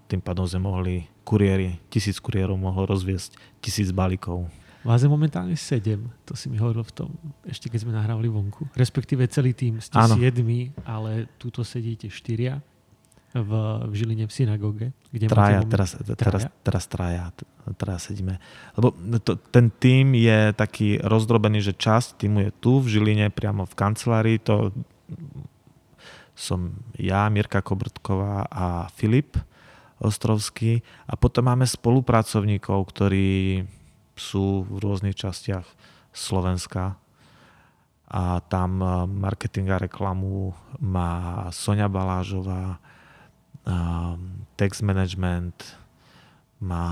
tým pádom sme mohli kuriéri, tisíc kuriérov mohlo rozviesť tisíc balíkov. Vás je momentálne sedem, to si mi hovoril v tom, ešte keď sme nahrávali vonku. Respektíve celý tým ste Áno. siedmi, ale túto sedíte štyria v, v Žiline v synagóge. Kde traja, teraz, teraz, teraz traja, traja sedíme. Lebo to, ten tým je taký rozdrobený, že časť týmu je tu v Žiline, priamo v kancelárii. To som ja, Mirka Kobrtková a Filip Ostrovský. A potom máme spolupracovníkov, ktorí sú v rôznych častiach Slovenska. A tam eh, marketing a reklamu má Sonia Balážová, text management má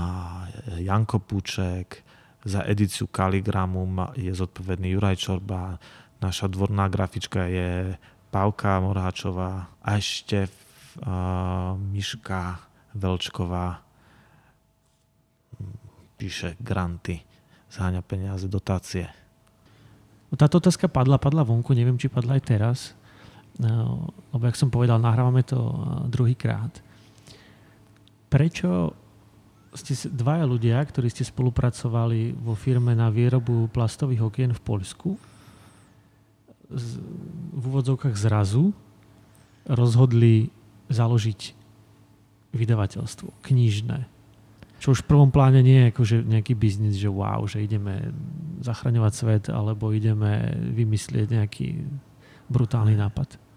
Janko Púček, za edíciu Kaligramu je zodpovedný Juraj Čorba, naša dvorná grafička je Pavka Morháčová a ešte uh, Miška Velčková píše granty, zháňa peniaze, dotácie. Táto otázka padla, padla vonku, neviem, či padla aj teraz. No, lebo jak som povedal, nahrávame to druhýkrát. Prečo ste dvaja ľudia, ktorí ste spolupracovali vo firme na výrobu plastových okien v Poľsku, v úvodzovkách zrazu rozhodli založiť vydavateľstvo, knižné. Čo už v prvom pláne nie je akože nejaký biznis, že wow, že ideme zachraňovať svet, alebo ideme vymyslieť nejaký brutálny nápad.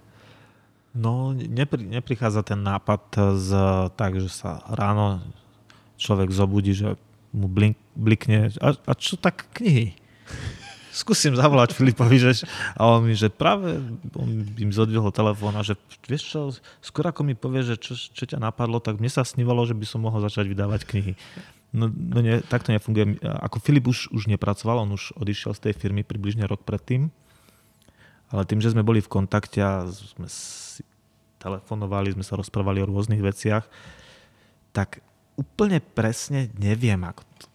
No, nepri, neprichádza ten nápad z, tak, že sa ráno človek zobudí, že mu blink, blikne, a, a čo tak knihy? Skúsim zavolať Filipovi, že, a on mi, že práve on im zodvihol telefón a že vieš čo, skôr ako mi povie, že čo, čo ťa napadlo, tak mne sa snívalo, že by som mohol začať vydávať knihy. No, no nie, tak to nefunguje. Ako Filip už, už nepracoval, on už odišiel z tej firmy približne rok predtým ale tým, že sme boli v kontakte a sme telefonovali, sme sa rozprávali o rôznych veciach, tak úplne presne neviem, ako to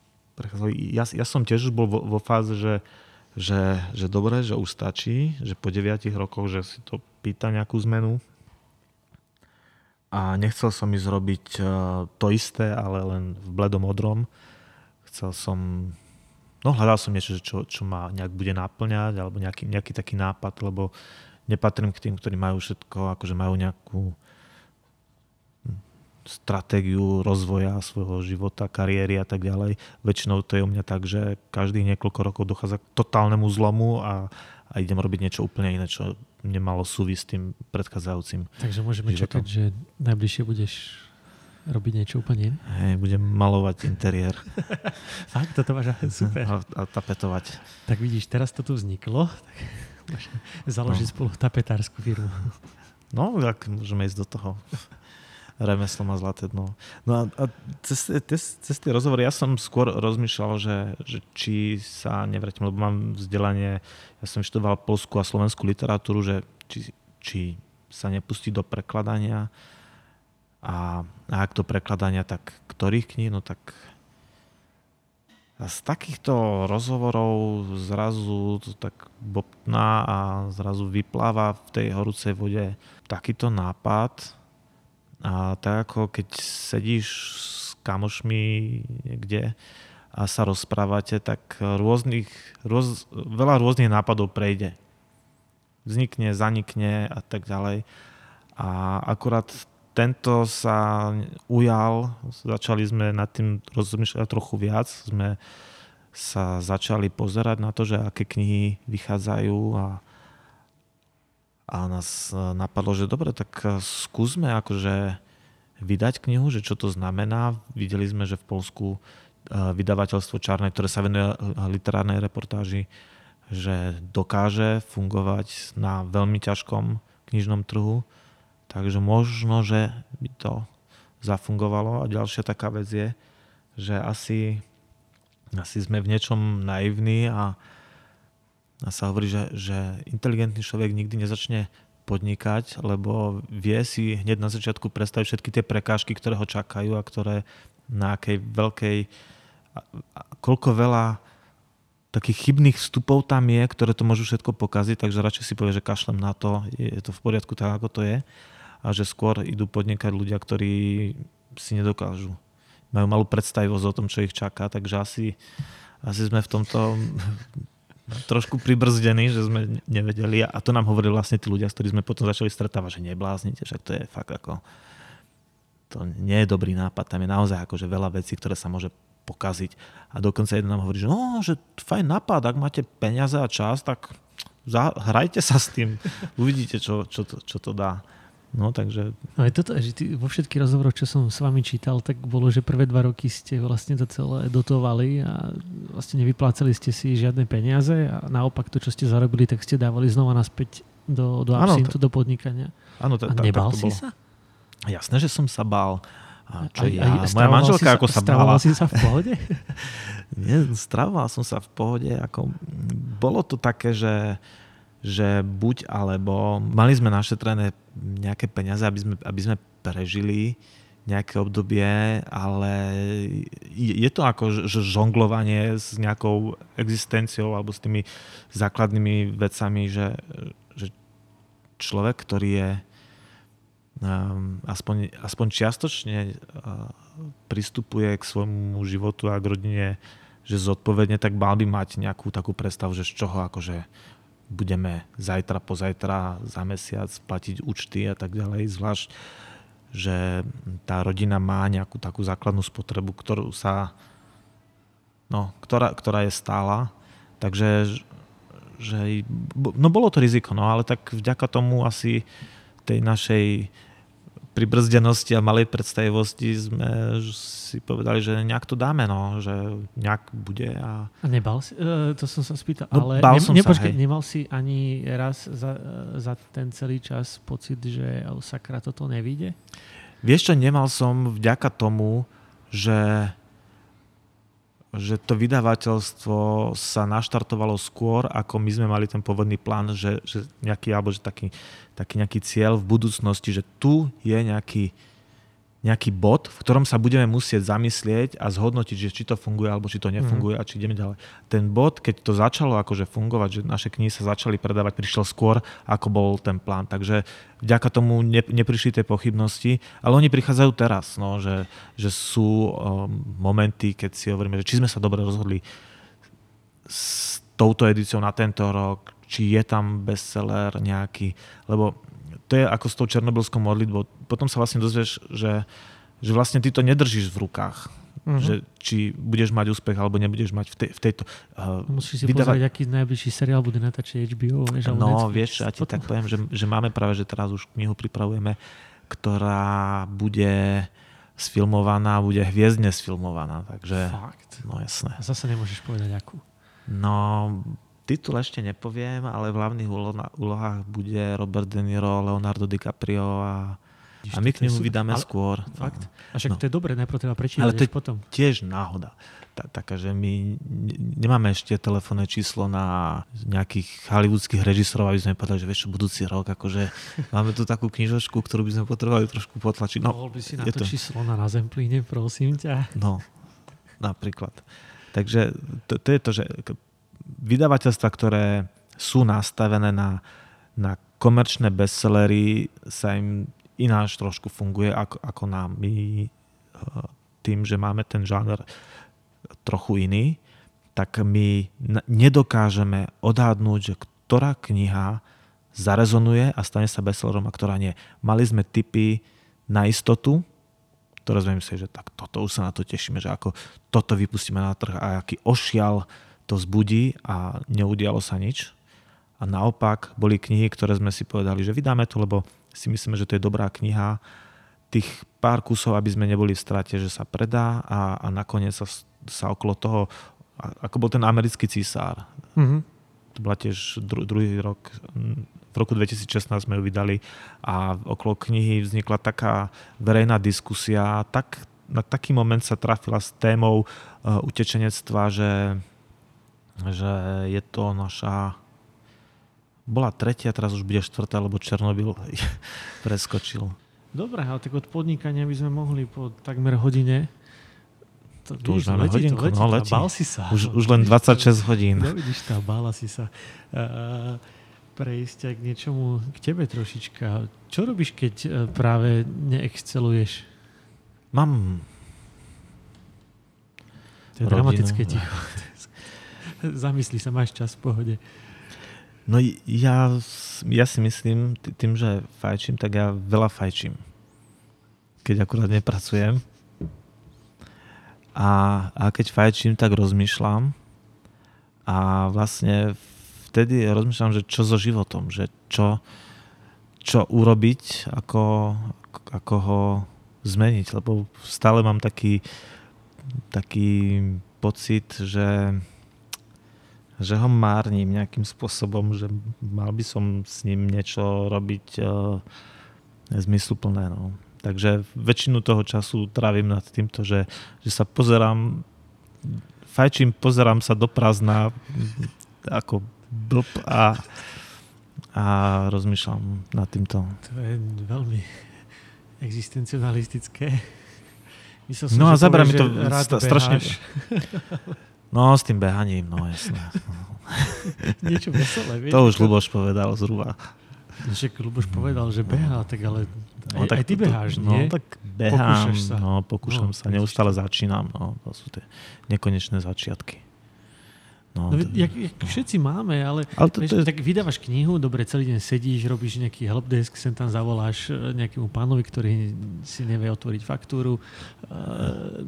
ja, ja som tiež už bol vo, vo fáze, že, že, že dobre, že už stačí, že po 9 rokoch, že si to pýta nejakú zmenu. A nechcel som ísť robiť e, to isté, ale len v bledom odrom. Chcel som, no hľadal som niečo, čo, čo ma nejak bude naplňať, alebo nejaký, nejaký taký nápad, lebo nepatrím k tým, ktorí majú všetko, akože majú nejakú hm, stratégiu rozvoja svojho života, kariéry a tak ďalej. Väčšinou to je u mňa tak, že každých niekoľko rokov dochádza k totálnemu zlomu a, a idem robiť niečo úplne iné, čo nemalo súvisť s tým predchádzajúcim. Takže môžeme životom. čakať, že najbližšie budeš robiť niečo úplne iné? Hej, budem malovať interiér. Fakt, toto máš super. A, a tapetovať. Tak vidíš, teraz to tu vzniklo. Tak založiť no. spolu tapetárskú firmu. No, tak môžeme ísť do toho. Remeslo má zlaté dno. No a, a cez, cez, cez tie rozhovory ja som skôr rozmýšľal, že, že či sa nevrátim, lebo mám vzdelanie, ja som študoval polskú a slovenskú literatúru, že či, či sa nepustí do prekladania a, a ak to prekladania, tak ktorých kníh? No tak a z takýchto rozhovorov zrazu to tak bobtná a zrazu vypláva v tej horúcej vode takýto nápad. A tak ako keď sedíš s kamošmi niekde a sa rozprávate, tak rôznych, rôz, veľa rôznych nápadov prejde. Vznikne, zanikne a tak ďalej. A akurát tento sa ujal, začali sme nad tým rozmýšľať trochu viac, sme sa začali pozerať na to, že aké knihy vychádzajú a, a nás napadlo, že dobre, tak skúsme akože vydať knihu, že čo to znamená. Videli sme, že v Polsku e, vydavateľstvo Čarnej, ktoré sa venuje literárnej reportáži, že dokáže fungovať na veľmi ťažkom knižnom trhu Takže možno, že by to zafungovalo. A ďalšia taká vec je, že asi, asi sme v niečom naivní a, a sa hovorí, že, že inteligentný človek nikdy nezačne podnikať, lebo vie si hneď na začiatku predstaviť všetky tie prekážky, ktoré ho čakajú a ktoré na akej veľkej, koľko veľa takých chybných vstupov tam je, ktoré to môžu všetko pokaziť, takže radšej si povie, že kašlem na to, je to v poriadku tak, ako to je a že skôr idú podnikať ľudia, ktorí si nedokážu. Majú malú predstavivosť o tom, čo ich čaká, takže asi, asi sme v tomto trošku pribrzdení, že sme nevedeli a to nám hovorili vlastne tí ľudia, s ktorými sme potom začali stretávať, že nebláznite, však to je fakt ako to nie je dobrý nápad, tam je naozaj akože veľa vecí, ktoré sa môže pokaziť a dokonca jeden nám hovorí, že no, že fajn nápad, ak máte peniaze a čas, tak hrajte sa s tým, uvidíte, čo, čo, to, čo to dá. No takže... No aj toto, že ty, vo všetkých rozhovoroch, čo som s vami čítal, tak bolo, že prvé dva roky ste vlastne to celé dotovali a vlastne nevyplácali ste si žiadne peniaze a naopak to, čo ste zarobili, tak ste dávali znova naspäť do, do absintu, do podnikania. Áno, a nebal si sa? Jasné, že som sa bál. A čo aj, ja? Moja manželka ako sa bála. si sa v pohode? Nie, stravoval som sa v pohode. Ako, bolo to také, že že buď alebo mali sme našetrené nejaké peniaze, aby sme, aby sme prežili nejaké obdobie, ale je to ako žonglovanie s nejakou existenciou alebo s tými základnými vecami, že, že človek, ktorý je um, aspoň, aspoň čiastočne uh, pristupuje k svojmu životu a k rodine že zodpovedne, tak mal by mať nejakú takú predstavu, že z čoho akože budeme zajtra, pozajtra, za mesiac platiť účty a tak ďalej, zvlášť, že tá rodina má nejakú takú základnú spotrebu, ktorú sa, no, ktorá, ktorá je stála, takže že, no bolo to riziko, no ale tak vďaka tomu asi tej našej pribrzdenosti a malej predstavivosti sme si povedali, že nejak to dáme, no, že nejak bude. A, a nebal si? Uh, to som sa spýtal, no, ale bál ne, som nepočkej, sa, nemal si ani raz za, za ten celý čas pocit, že sakra toto nevíde? Vieš čo, nemal som vďaka tomu, že že to vydavateľstvo sa naštartovalo skôr, ako my sme mali ten pôvodný plán, že, že nejaký, alebo že taký, taký nejaký cieľ v budúcnosti, že tu je nejaký, nejaký bod, v ktorom sa budeme musieť zamyslieť a zhodnotiť, že či to funguje alebo či to nefunguje mm. a či ideme ďalej. Ten bod, keď to začalo akože fungovať, že naše knihy sa začali predávať, prišiel skôr, ako bol ten plán. Takže vďaka tomu ne, neprišli tie pochybnosti, ale oni prichádzajú teraz, no, že, že sú um, momenty, keď si hovoríme, že či sme sa dobre rozhodli touto edíciou na tento rok, či je tam bestseller nejaký, lebo to je ako s tou černobylskou modlitbou. Potom sa vlastne dozvieš, že, že vlastne ty to nedržíš v rukách. Uh-huh. Že či budeš mať úspech, alebo nebudeš mať v, tej, v tejto... Uh, Musíš si vydávať... pozrieť, aký najbližší seriál bude natáčať HBO. Vieš, no, Netflix. vieš, ja ti tak poviem, že, že máme práve, že teraz už knihu pripravujeme, ktorá bude sfilmovaná, bude hviezdne sfilmovaná. Takže, Fakt? No jasné. A zase nemôžeš povedať akú. No, titul ešte nepoviem, ale v hlavných úlohách bude Robert De Niro, Leonardo DiCaprio a a my knihu vydáme ale, skôr. Fakt? A však no. to je dobré, najprv treba prečítať, ale to je potom. tiež náhoda. Tá, taká, že my nemáme ešte telefónne číslo na nejakých hollywoodských režisérov, aby sme povedali, že vieš čo, budúci rok, akože máme tu takú knižočku, ktorú by sme potrebovali trošku potlačiť. No, Mohol by si na to, to číslo na Nazemplíne, prosím ťa. No, napríklad. Takže to, to je to, že vydavateľstva, ktoré sú nastavené na, na komerčné bestsellery, sa im ináč trošku funguje ako, ako nám. My eh, tým, že máme ten žáner trochu iný, tak my nedokážeme odhadnúť, že ktorá kniha zarezonuje a stane sa bestsellerom a ktorá nie. Mali sme typy na istotu, ktoré sme mysleli, že tak toto už sa na to tešíme, že ako toto vypustíme na trh a aký ošial to zbudí a neudialo sa nič. A naopak boli knihy, ktoré sme si povedali, že vydáme to, lebo si myslíme, že to je dobrá kniha. Tých pár kusov, aby sme neboli v strate, že sa predá a, a nakoniec sa, sa okolo toho, ako bol ten americký císár. Mm-hmm. To bola tiež dru, druhý rok, v roku 2016 sme ju vydali a okolo knihy vznikla taká verejná diskusia, tak na taký moment sa trafila s témou uh, utečenectva, že, že je to naša bola tretia, teraz už bude štvrtá, lebo Černobyl preskočil. Dobre, ale tak od podnikania by sme mohli po takmer hodine to, tu už máme hodinku, letí, no letí. Bál si sa. Už, už len 26 hodín. No vidíš, tá, bála si sa. Uh, prejsť k niečomu k tebe trošička. Čo robíš, keď uh, práve neexceluješ? Mám To je rodinu. dramatické ticho. Zamyslí sa, máš čas v pohode. No ja, ja si myslím, tým, že fajčím, tak ja veľa fajčím. Keď akurát nepracujem. A, a keď fajčím, tak rozmýšľam. A vlastne vtedy rozmýšľam, že čo so životom, že čo, čo urobiť, ako, ako ho zmeniť, lebo stále mám taký, taký pocit, že že ho márnim nejakým spôsobom, že mal by som s ním niečo robiť uh, zmysluplné. No. Takže väčšinu toho času trávim nad týmto, že, že sa pozerám, fajčím, pozerám sa do prázdna ako blb a, a rozmýšľam nad týmto. To je veľmi existencionalistické. Myslel som, no a zabera mi to strašne... No, s tým behaním, no jasné. Niečo veselé, vieš? To už Luboš povedal zhruba. Však Luboš povedal, že behá, tak ale no, aj, tak, aj ty beháš, to, nie? No, tak behám, sa. no, pokúšam no, sa, neustále začínam, no, to sú tie nekonečné začiatky. No, no, jak, jak všetci máme, ale, ale to, vieš, to je... tak vydávaš knihu, dobre, celý deň sedíš, robíš nejaký helpdesk, sem tam zavoláš e, nejakému pánovi, ktorý si nevie otvoriť faktúru, uh,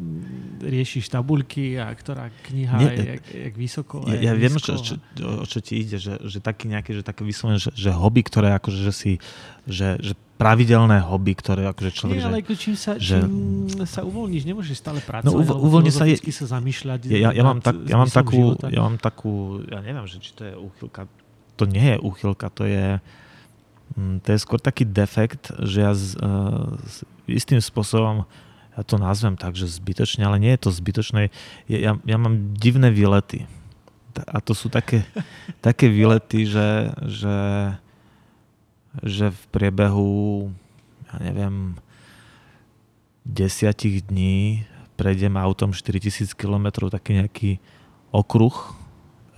riešiš tabuľky a ktorá kniha Nie, je jak, jak vysoko. Ja, ja viem, čo, čo, o čo ti ide, že, že taký nejaký, že také vyslovene, že, že hobby, ktoré akože, že si, že, že pravidelné hobby, ktoré akože človek... Nie, ale že, čím, sa, že, čím sa uvoľníš, nemôžeš stále pracovať, no, uv- uvoľní sa, je, sa zamýšľať. Ja, ja, mám tak, ja, mám takú, ja mám takú, ja neviem, že či to je úchylka. To nie je úchylka, to je, mm, to je skôr taký defekt, že ja z, uh, s istým spôsobom ja to nazvem tak, že zbytočne, ale nie je to zbytočné. Ja, ja, ja mám divné výlety. A to sú také, také výlety, že, že že v priebehu, ja neviem, desiatich dní prejdem autom 4000 km taký nejaký okruh.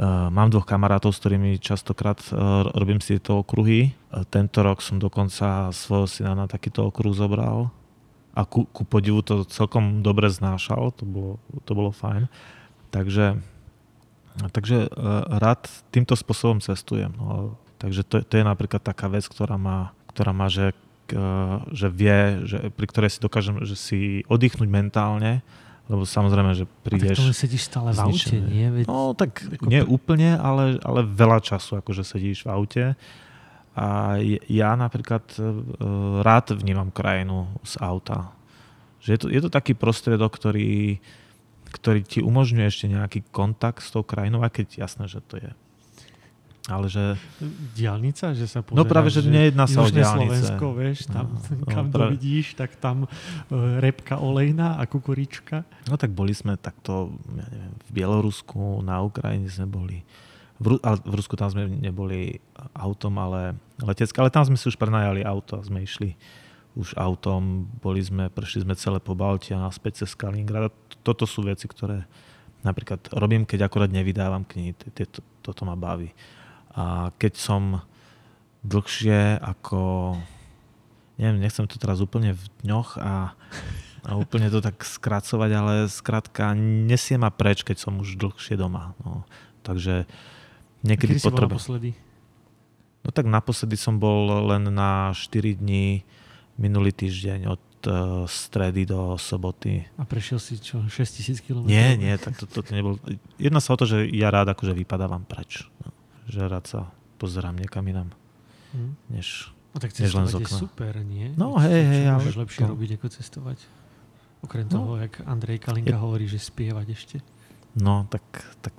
Uh, mám dvoch kamarátov, s ktorými častokrát uh, robím si tieto okruhy. Uh, tento rok som dokonca svojho syna na takýto okruh zobral a ku, ku podivu to celkom dobre znášal, to bolo, to bolo fajn. Takže Takže rád týmto spôsobom cestujem. No, takže to, to je napríklad taká vec, ktorá má, ktorá má že, že vie, že, pri ktorej si dokážem že si oddychnúť mentálne, lebo samozrejme, že prídeš... A tak sedíš stále v aute, nie? Veď... No tak nie úplne, ale, ale veľa času akože sedíš v aute. A ja napríklad rád vnímam krajinu z auta. Že je to, je to taký prostriedok, ktorý, ktorý ti umožňuje ešte nejaký kontakt s tou krajinou, aj keď jasné, že to je ale že... Diálnica, že sa pozeráš, No práve, že, že nejedná sa o diálnice. Slovensko, vieš, tam, no, kam no, práve... to vidíš, tak tam uh, repka olejná a kukurička. No tak boli sme takto, ja neviem, v Bielorusku, na Ukrajine sme boli. V, ale v Rusku tam sme neboli autom, ale letecké. Ale tam sme si už prenajali auto a sme išli už autom, boli sme, prešli sme celé po Balti a naspäť cez Kaliningrad. Toto sú veci, ktoré napríklad robím, keď akorát nevydávam knihy. Toto ma baví. A keď som dlhšie ako, neviem, nechcem to teraz úplne v dňoch a, a úplne to tak skracovať, ale skrátka nesie ma preč, keď som už dlhšie doma. No. Takže niekedy potrebujem. naposledy? No tak naposledy som bol len na 4 dní minulý týždeň od uh, stredy do soboty. A prešiel si čo, 6000 km? Nie, nie, tak to, to, to nebolo. Jedná sa o to, že ja rád akože vypadávam preč. No že rád sa pozerám niekam inám, hmm. než, no, tak než len z okna. je super, nie? No hej, hej. Čo môžeš lepšie to... robiť, ako cestovať? Okrem no. toho, jak Andrej Kalinka je... hovorí, že spievať ešte. No, tak, tak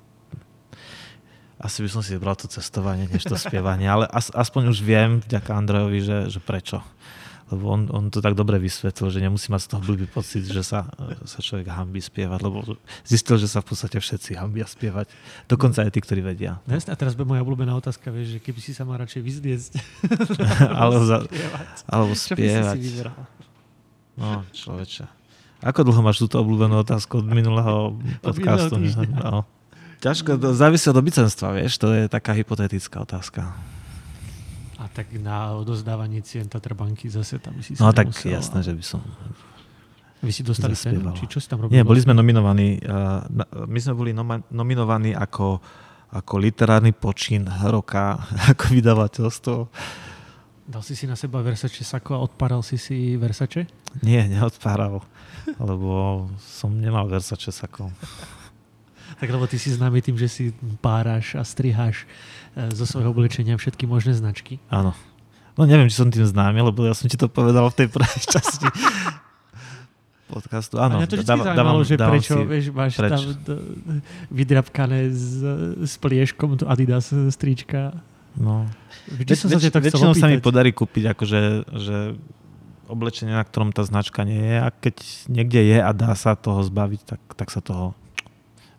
asi by som si vybral to cestovanie, než to spievanie, ale as, aspoň už viem, vďaka Andrejovi, že, že prečo lebo on, on to tak dobre vysvetlil, že nemusí mať z toho blbý pocit, že sa, sa človek hambí spievať, lebo zistil, že sa v podstate všetci hambia spievať, dokonca aj tí, ktorí vedia. No a teraz by moja obľúbená otázka, vieš, že keby si sa mal radšej vyzliecť. alebo, za, alebo spievať. Čo by si si No, človeče. Ako dlho máš túto obľúbenú otázku od minulého podcastu? Od minulého no. Ťažko, závisí od obycenstva, vieš, to je taká hypotetická otázka. A tak na odozdávanie cien Tatrabanky zase tam si No tak nemusel, jasné, že by som vy si dostali cenu, či čo si tam robili? Nie, boli sme nominovaní, my sme boli nominovaní ako, ako literárny počin roka, ako vydavateľstvo. Dal si si na seba Versace sako a odparal si si Versace? Nie, neodparal, lebo som nemal Versace sako. tak lebo ty si známy tým, že si páraš a striháš zo svojho oblečenia všetky možné značky. Áno. No neviem, či som tým známy, lebo ja som ti to povedal v tej prvej časti podcastu. Áno, a to dávam, zaujímalo, že dávam prečo, si, vieš, máš preč. tam vydrapkané s, s plieškom to Adidas strička. No. Vždy som väč, sa tak väčšinou sa mi podarí kúpiť akože, že oblečenie, na ktorom tá značka nie je a keď niekde je a dá sa toho zbaviť, tak, tak sa toho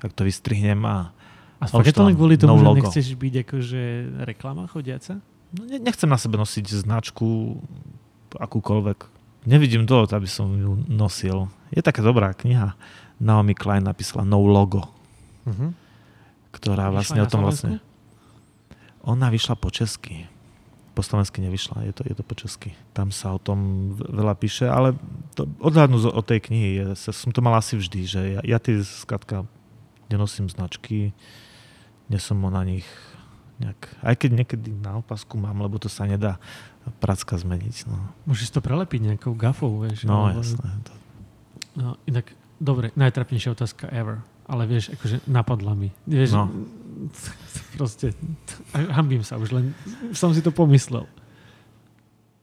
tak to vystrihnem a a fakt je to len kvôli tomu, no že logo. nechceš byť akože reklama chodiaca? No, nechcem na sebe nosiť značku akúkoľvek. Nevidím to, aby som ju nosil. Je taká dobrá kniha. Naomi Klein napísala No Logo. Uh-huh. Ktorá vyšla vlastne o tom vlastne... Ona vyšla po česky. Po slovensky nevyšla, je to, je to po česky. Tam sa o tom veľa píše, ale to, odhľadnú od tej knihy, je, som to mal asi vždy, že ja, ja tie skratka nenosím značky, nie som na nich nejak, aj keď niekedy na opasku mám, lebo to sa nedá pracka zmeniť. No. Môžeš to prelepiť nejakou gafou, vieš. No, ale... jasné. To... No, inak, dobre, najtrapnejšia otázka ever. Ale vieš, akože napadla mi. Vieš, no. proste, hambím sa už, len som si to pomyslel.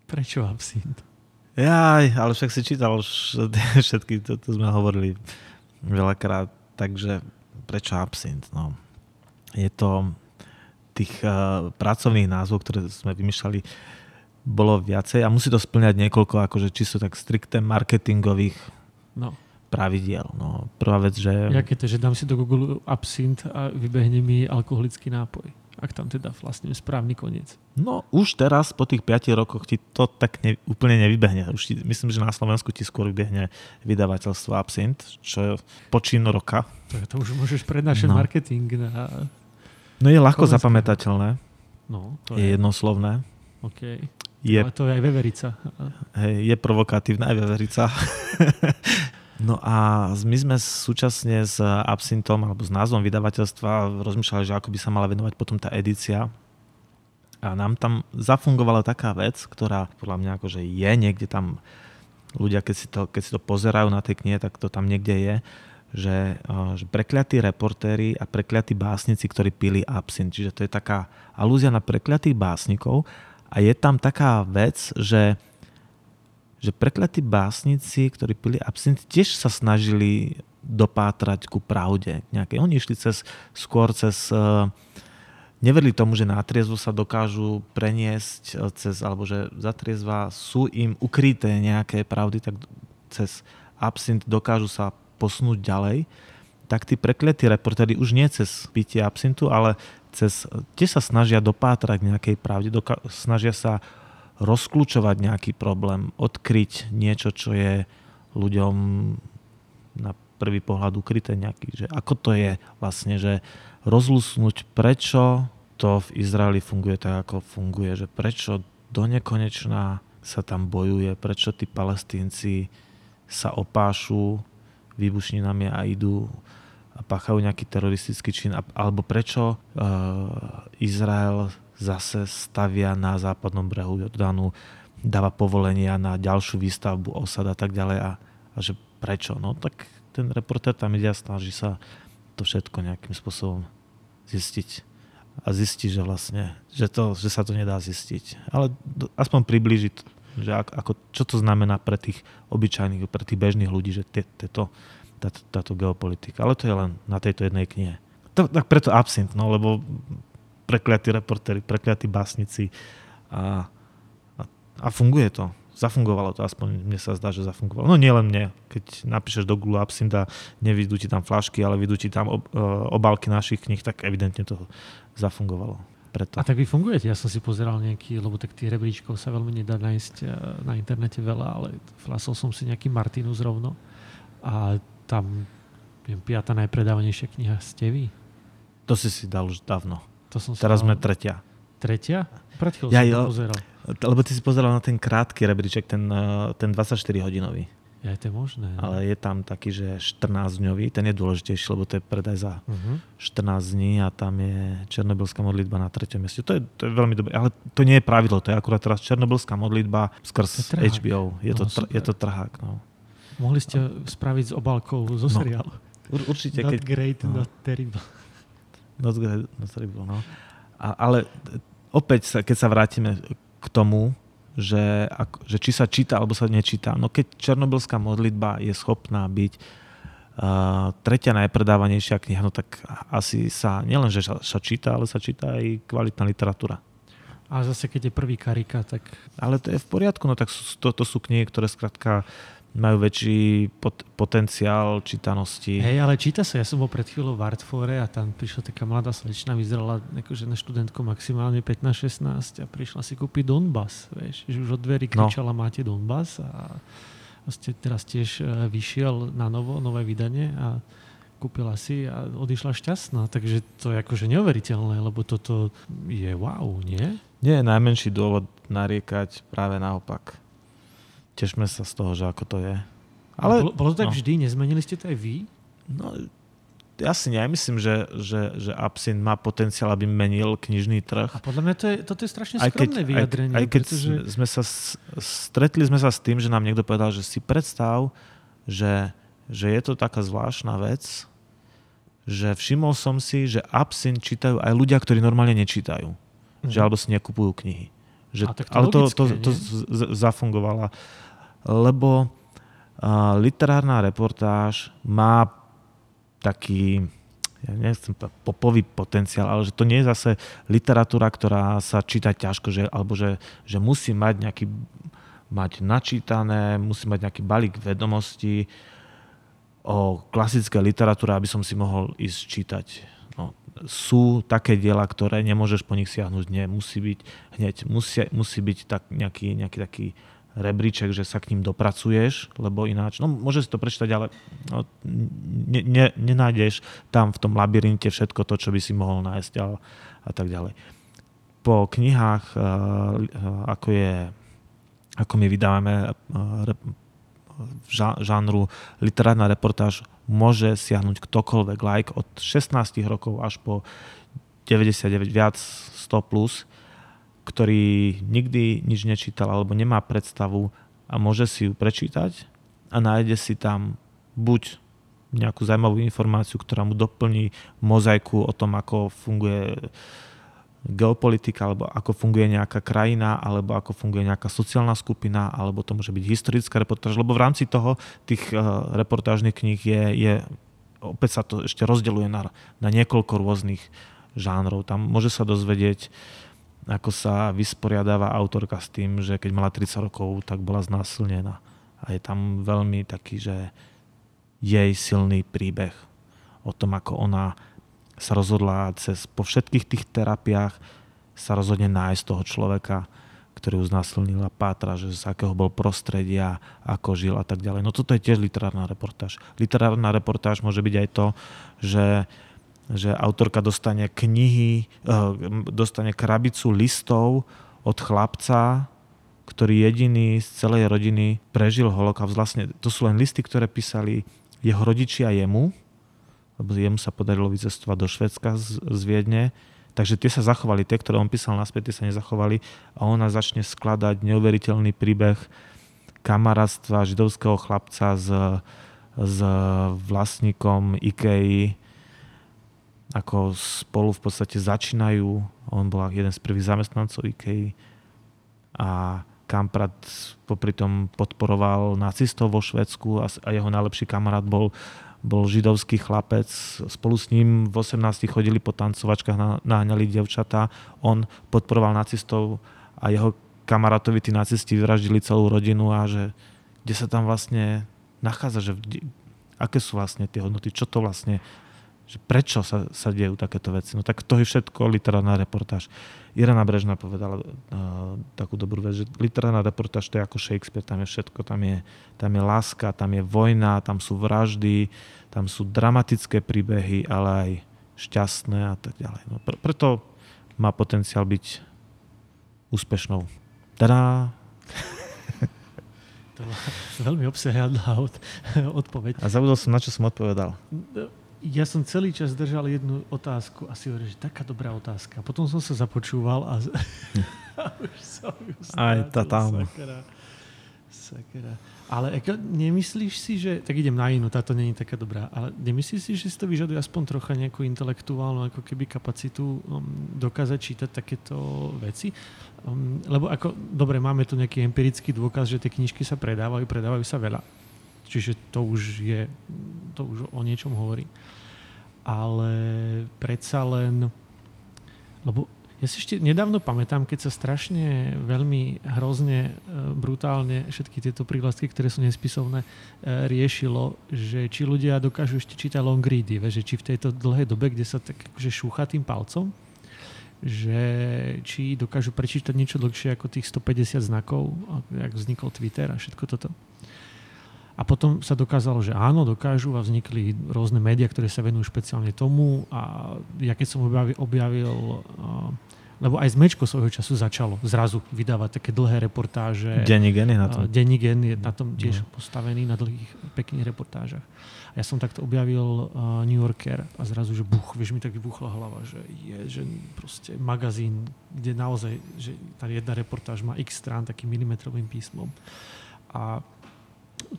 Prečo absint? Jaj, ale však si čítal všetky, to, to sme hovorili veľakrát, takže prečo absint? No je to tých uh, pracovných názvov, ktoré sme vymýšľali, bolo viacej a musí to splňať niekoľko akože čisto tak strikté marketingových no. pravidiel. No, prvá vec, že... Jaké to, že dám si do Google absint a vybehne mi alkoholický nápoj? Ak tam teda vlastne správny koniec. No už teraz, po tých 5 rokoch ti to tak ne, úplne nevybehne. Už ti, myslím, že na Slovensku ti skôr vybehne vydavateľstvo Absint, čo je počín roka. To, to už môžeš prednášať no. marketing na No je ľahko Slovenské. zapamätateľné. No, to je, je jednoslovné. OK. Je, Ale to je aj veverica. Hej, je provokatívna aj veverica. No a my sme súčasne s Absintom alebo s názvom vydavateľstva rozmýšľali, že ako by sa mala venovať potom tá edícia. A nám tam zafungovala taká vec, ktorá podľa mňa akože je niekde tam, ľudia keď si to, keď si to pozerajú na tej knihe, tak to tam niekde je, že, že prekliatí reportéri a prekliatí básnici, ktorí pili absint. Čiže to je taká alúzia na prekliatých básnikov a je tam taká vec, že že prekliatí básnici, ktorí pili absint, tiež sa snažili dopátrať ku pravde. Nejaké. Oni išli cez, skôr cez... Uh, neverili tomu, že na triezvu sa dokážu preniesť e, cez, alebo že za triezva sú im ukryté nejaké pravdy, tak cez absint dokážu sa posunúť ďalej, tak tí prekliatí reportéri už nie cez pitie absintu, ale cez, tiež sa snažia dopátrať nejakej pravde, doka- snažia sa rozklúčovať nejaký problém, odkryť niečo, čo je ľuďom na prvý pohľad ukryté nejaký, že ako to je vlastne, že rozlusnúť, prečo to v Izraeli funguje tak, ako funguje, že prečo do nekonečná sa tam bojuje, prečo tí palestínci sa opášu výbušninami a idú a páchajú nejaký teroristický čin, alebo prečo uh, Izrael zase stavia na západnom brehu Jordánu, dáva povolenia na ďalšiu výstavbu osad a tak ďalej a, a že prečo? No tak ten reportér tam ide a snaží sa to všetko nejakým spôsobom zistiť a zistí, že vlastne, že, to, že sa to nedá zistiť. Ale aspoň priblížiť, že ako, čo to znamená pre tých obyčajných, pre tých bežných ľudí, že tieto, táto, táto geopolitika. Ale to je len na tejto jednej knihe. To, tak preto absint, no, lebo prekliatí reportéri, prekliatí básnici a, a, a funguje to. Zafungovalo to, aspoň mne sa zdá, že zafungovalo. No nie len mne, keď napíšeš do Google Absint a nevidú ti tam flašky, ale vidú ti tam ob, e, obálky našich kníh, tak evidentne to zafungovalo. Preto. A tak vy fungujete? Ja som si pozeral nejaký, lebo tak tých rebríčkov sa veľmi nedá nájsť e, na internete veľa, ale flasol som si nejaký Martinus rovno a tam viem, piata najpredávanejšia kniha ste vy. To si si dal už dávno. To som Teraz sme tretia. Tretia? Pred ja, som to pozeral. Lebo ty si pozeral na ten krátky rebríček, ten, eh, ten 24-hodinový. Ja, je to možné. No. Ale je tam taký, že 14-dňový, ten je dôležitejší, lebo to je predaj za uh-huh. 14 dní a tam je Černobylská modlitba na treťom mieste. To je, to je veľmi dobré, ale to nie je pravidlo, to je akurát teraz Černobylská modlitba skrz je HBO. Je, no, to, tr- je to trhák. No. Mohli ste spraviť s obálkou zo no. seriálu. Ur, určite. Not keď, great, no. not terrible. Not great, not terrible, no. A, ale opäť, sa, keď sa vrátime k tomu, že, ak, že či sa číta alebo sa nečíta. No keď Černobylská modlitba je schopná byť uh, tretia najpredávanejšia kniha, no tak asi sa nielen, že sa, sa číta, ale sa číta aj kvalitná literatúra. A zase keď je prvý karika, tak... Ale to je v poriadku, no tak to, to sú knihy, ktoré skrátka majú väčší pot- potenciál čítanosti. Hej, ale číta sa. Ja som bol pred chvíľou v Artfore a tam prišla taká mladá slečna, vyzerala akože na študentku maximálne 15-16 a prišla si kúpiť Donbass. Vieš, že už od dverí no. kričala, no. máte Donbass a vlastne teraz tiež e, vyšiel na novo, nové vydanie a kúpila si a odišla šťastná. Takže to je akože neuveriteľné, lebo toto je wow, nie? Nie je najmenší dôvod nariekať, práve naopak tešme sa z toho, že ako to je. Ale, bolo, bolo to tak no. vždy? Nezmenili ste to aj vy? No, ja si nemyslím, že, že, že Absint má potenciál, aby menil knižný trh. A podľa mňa to je, toto je strašne aj skromné keď, vyjadrenie. Aj, aj keď pretože... sme sa stretli sme sa s tým, že nám niekto povedal, že si predstav, že, že je to taká zvláštna vec, že všimol som si, že Absint čítajú aj ľudia, ktorí normálne nečítajú. Mm. Že mhm. alebo si nekupujú knihy. Že, to ale to, to, to, to zafungovalo. Lebo literárna reportáž má taký, ja nechcem popový potenciál, ale že to nie je zase literatúra, ktorá sa číta ťažko, že, alebo že, že musí mať nejaký mať načítané, musí mať nejaký balík vedomostí o klasické literatúre, aby som si mohol ísť čítať. Sú také diela, ktoré nemôžeš po nich siahnuť, nie, musí byť hneď, musí, musí byť tak nejaký, nejaký taký rebríček, že sa k ním dopracuješ, lebo ináč, no môže si to prečítať, ale no, ne, ne, nenájdeš tam v tom labyrinte všetko to, čo by si mohol nájsť a, a tak ďalej. Po knihách, ako je, ako my vydávame žánru literárna reportáž môže siahnuť ktokoľvek like od 16 rokov až po 99 viac 100 plus, ktorý nikdy nič nečítal alebo nemá predstavu a môže si ju prečítať a nájde si tam buď nejakú zaujímavú informáciu, ktorá mu doplní mozaiku o tom, ako funguje geopolitika, alebo ako funguje nejaká krajina, alebo ako funguje nejaká sociálna skupina, alebo to môže byť historická reportáž, lebo v rámci toho tých uh, reportážnych kníh je, je, opäť sa to ešte rozdeľuje na, na niekoľko rôznych žánrov. Tam môže sa dozvedieť, ako sa vysporiadáva autorka s tým, že keď mala 30 rokov, tak bola znásilnená. A je tam veľmi taký, že jej silný príbeh o tom, ako ona sa rozhodla cez, po všetkých tých terapiách sa rozhodne nájsť toho človeka, ktorý ju znásilnil a pátra, že z akého bol prostredia, ako žil a tak ďalej. No toto je tiež literárna reportáž. Literárna reportáž môže byť aj to, že, že autorka dostane knihy, eh, dostane krabicu listov od chlapca, ktorý jediný z celej rodiny prežil holokaust. Vlastne to sú len listy, ktoré písali jeho rodičia jemu, lebo jemu sa podarilo vycestovať do Švedska z, z Viedne, takže tie sa zachovali, tie, ktoré on písal naspäť, tie sa nezachovali a ona začne skladať neuveriteľný príbeh kamarátstva židovského chlapca s, s vlastníkom Ikei, ako spolu v podstate začínajú. On bol jeden z prvých zamestnancov Ikei a Kamprat popri tom podporoval nacistov vo Švedsku a, a jeho najlepší kamarát bol bol židovský chlapec, spolu s ním v 18 chodili po tancovačkách, naháňali devčatá, on podporoval nacistov a jeho kamarátovi tí nacisti vyraždili celú rodinu a že kde sa tam vlastne nachádza, že aké sú vlastne tie hodnoty, čo to vlastne že prečo sa, sa dejú takéto veci. No tak to je všetko literárna reportáž. Irena Brežná povedala uh, takú dobrú vec, že literárna reportáž to je ako Shakespeare, tam je všetko, tam je, tam je láska, tam je vojna, tam sú vraždy, tam sú dramatické príbehy, ale aj šťastné a tak ďalej. No, pre, preto má potenciál byť úspešnou. Tada! To bola veľmi obsiahla od, odpoveď. A zabudol som, na čo som odpovedal. Ja som celý čas držal jednu otázku a si hovorím, že taká dobrá otázka. Potom som sa započúval a, a už som ju Aj tá tam. Sakra. Sakra. Ale ako, nemyslíš si, že... Tak idem na inú, táto není taká dobrá. Ale nemyslíš si, že si to vyžaduje aspoň trocha nejakú intelektuálnu ako keby kapacitu um, dokázať čítať takéto veci? Um, lebo ako, dobre, máme tu nejaký empirický dôkaz, že tie knižky sa predávajú, predávajú sa veľa. Čiže to už je, to už o niečom hovorí. Ale predsa len, lebo ja si ešte nedávno pamätám, keď sa strašne veľmi hrozne, e, brutálne všetky tieto prívlastky, ktoré sú nespisovné, e, riešilo, že či ľudia dokážu ešte čítať long ready, že či v tejto dlhej dobe, kde sa tak akože šúcha tým palcom, že či dokážu prečítať niečo dlhšie ako tých 150 znakov, ak vznikol Twitter a všetko toto. A potom sa dokázalo, že áno, dokážu a vznikli rôzne médiá, ktoré sa venujú špeciálne tomu. A ja keď som objavil, objavil lebo aj Zmečko svojho času začalo zrazu vydávať také dlhé reportáže. Denní gen je na tom. Denní gen je na tom tiež no. postavený, na dlhých, pekných reportážach. A ja som takto objavil uh, New Yorker a zrazu, že buch, vieš, mi tak vybuchla hlava, že je, že proste magazín, kde naozaj, že tá jedna reportáž má x strán takým milimetrovým písmom. A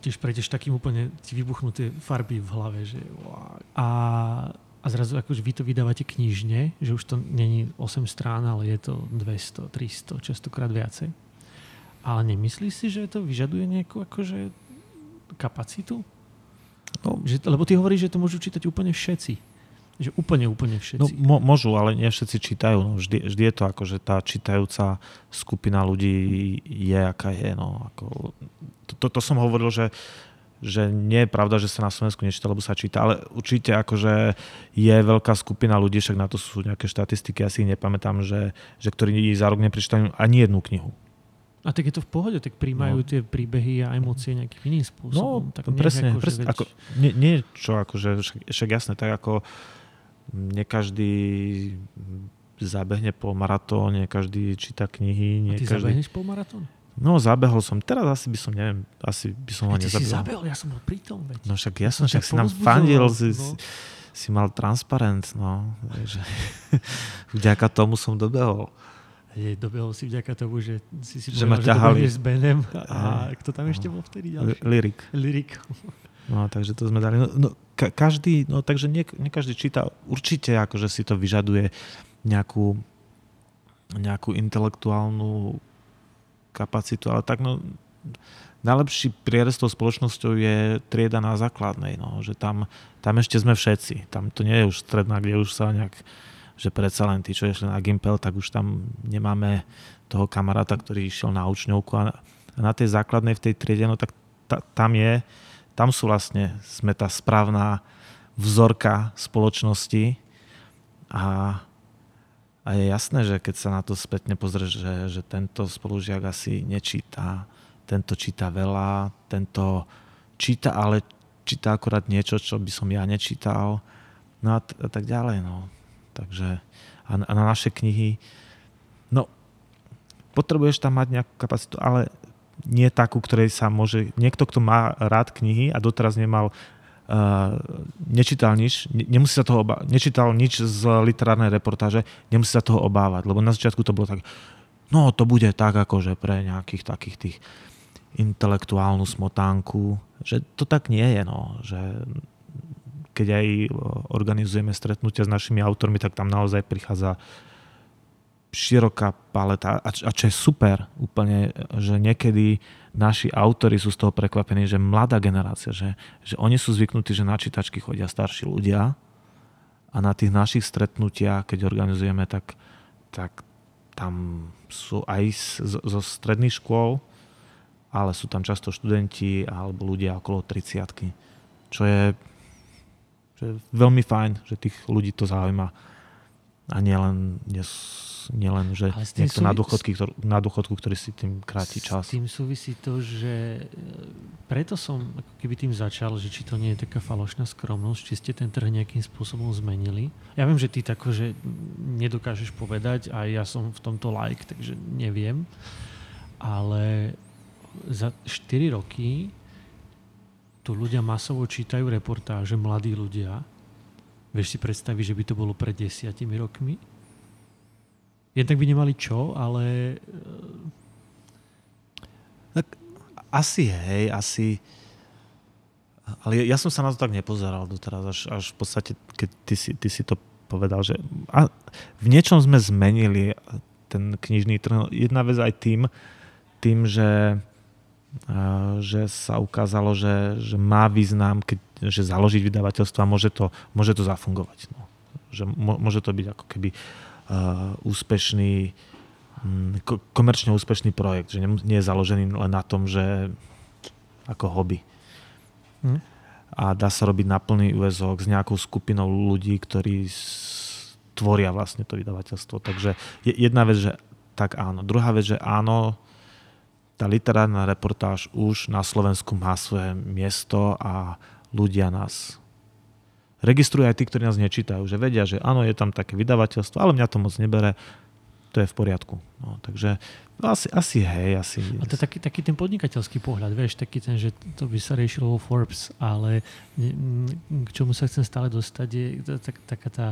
tiež prejdeš takým úplne ti vybuchnú tie farby v hlave, že wow. a, a zrazu akože vy to vydávate knižne, že už to není 8 strán, ale je to 200, 300, častokrát viacej. Ale nemyslíš si, že to vyžaduje nejakú akože kapacitu? No. Že, lebo ty hovoríš, že to môžu čítať úplne všetci. Že úplne, úplne všetci. No, môžu, ale nie všetci čítajú. No, vždy, vždy je to ako, že tá čítajúca skupina ľudí je, aká je. No, ako, to, to, to som hovoril, že, že nie je pravda, že sa na Slovensku nečíta, lebo sa číta, ale určite akože je veľká skupina ľudí, však na to sú nejaké štatistiky, ja si nepamätám, že, že ktorí za rok neprečítajú ani jednu knihu. A tak je to v pohode, tak príjmajú no. tie príbehy a emócie nejakým iným spôsobom. No, tak presne, ako, presne, veď... ako, nie, nie čo, akože, však, však jasné, tak ako nie každý zabehne po maratóne, každý číta knihy. Nie A ty každý... zabehneš po maratón? No, zabehol som. Teraz asi by som, neviem, asi by som ho Ty si nezabehol. zabehol, ja som bol pritom. Veď. No však ja som, však si nám fandil, si, no. si, si mal transparent, no. Takže vďaka tomu som dobehol. Je, dobehol si vďaka tomu, že si si Že ma povedal, ťahali. že s Benem. A kto tam ešte bol vtedy ďalší? Lyrik. Lirik. No, takže to sme dali. No, no ka- každý, no takže nie, nie každý číta. Určite akože si to vyžaduje nejakú, nejakú intelektuálnu kapacitu, ale tak no, najlepší prierez tou spoločnosťou je trieda na základnej, no, že tam, tam ešte sme všetci. Tam to nie je už stredná, kde už sa nejak, že predsa len tí, čo išli na Gimpel, tak už tam nemáme toho kamaráta, ktorý išiel na učňovku a na, tej základnej v tej triede, no tak ta, tam je, tam sú vlastne, sme tá správna vzorka spoločnosti a, a je jasné, že keď sa na to spätne pozrieš, že, že tento spolužiak asi nečíta, tento číta veľa, tento číta, ale číta akorát niečo, čo by som ja nečítal, no a, t- a tak ďalej, no. Takže a, a na naše knihy, no, potrebuješ tam mať nejakú kapacitu, ale nie takú, ktorej sa môže... Niekto, kto má rád knihy a doteraz nemal Uh, nečítal nič, ne, nemusí sa toho oba- nečítal nič z literárnej reportáže, nemusí sa toho obávať, lebo na začiatku to bolo tak, no to bude tak akože pre nejakých takých tých intelektuálnu smotánku, že to tak nie je, no, že keď aj organizujeme stretnutia s našimi autormi, tak tam naozaj prichádza široká paleta. A, čo je super úplne, že niekedy naši autory sú z toho prekvapení, že mladá generácia, že, že oni sú zvyknutí, že na čítačky chodia starší ľudia a na tých našich stretnutiach, keď organizujeme, tak, tak tam sú aj zo stredných škôl, ale sú tam často študenti alebo ľudia okolo 30 čo je, čo je veľmi fajn, že tých ľudí to zaujíma a nielen, nielen že niekto na, súvi- dôchodky, ktorý, na dôchodku, ktorý si tým kráti čas. S tým súvisí to, že e, preto som ako keby tým začal, že či to nie je taká falošná skromnosť, či ste ten trh nejakým spôsobom zmenili. Ja viem, že ty tako, že nedokážeš povedať a ja som v tomto like, takže neviem. Ale za 4 roky tu ľudia masovo čítajú reportáže, mladí ľudia. Vieš si predstaviť, že by to bolo pred desiatimi rokmi? Jednak by nemali čo, ale Asi hej, asi... Ale ja, ja som sa na to tak nepozeral doteraz, až, až v podstate, keď ty si, ty si to povedal, že a v niečom sme zmenili ten knižný trh. Jedna vec aj tým, tým, že, a, že sa ukázalo, že, že má význam, keď, že založiť vydavateľstvo a môže to, môže to zafungovať. No. Že môže to byť ako keby uh, úspešný mm, ko- komerčne úspešný projekt, že nie je založený len na tom, že ako hobby. Hm. A dá sa robiť na plný úvezok s nejakou skupinou ľudí, ktorí tvoria vlastne to vydavateľstvo. Takže je jedna vec, že tak áno. Druhá vec, že áno, tá literárna reportáž už na Slovensku má svoje miesto a ľudia nás. Registrujú aj tí, ktorí nás nečítajú, že vedia, že áno, je tam také vydavateľstvo, ale mňa to moc nebere, to je v poriadku. No, takže asi, asi hej, asi... A to je taký, taký ten podnikateľský pohľad, vieš, taký ten, že to by sa riešilo vo Forbes, ale k čomu sa chcem stále dostať je tak, taká tá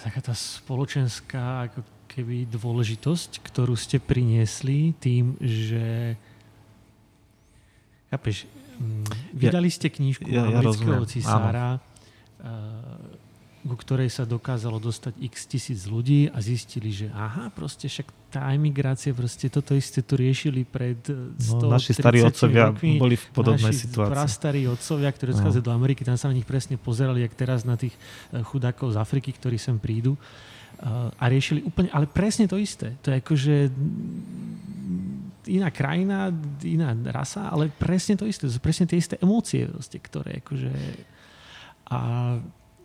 taká tá spoločenská ako keby dôležitosť, ktorú ste priniesli tým, že chápeš, vydali ste knížku ja- ja amerického rozumiem, cisára, a, ku ktorej sa dokázalo dostať x tisíc ľudí a zistili, že aha, proste však tá emigrácia, proste toto isté tu riešili pred e, 100, No, naši starí 30 otcovia rokmi. boli v podobnej naši situácii. prastarí otcovia, ktorí No. odchádzajú do Ameriky, tam sa na nich presne pozerali, jak teraz na tých e, chudákov z Afriky, ktorí sem prídu a riešili úplne, ale presne to isté. To je akože mm, iná krajina, iná rasa, ale presne to isté. To sú presne tie isté emócie, proste, ktoré akože... A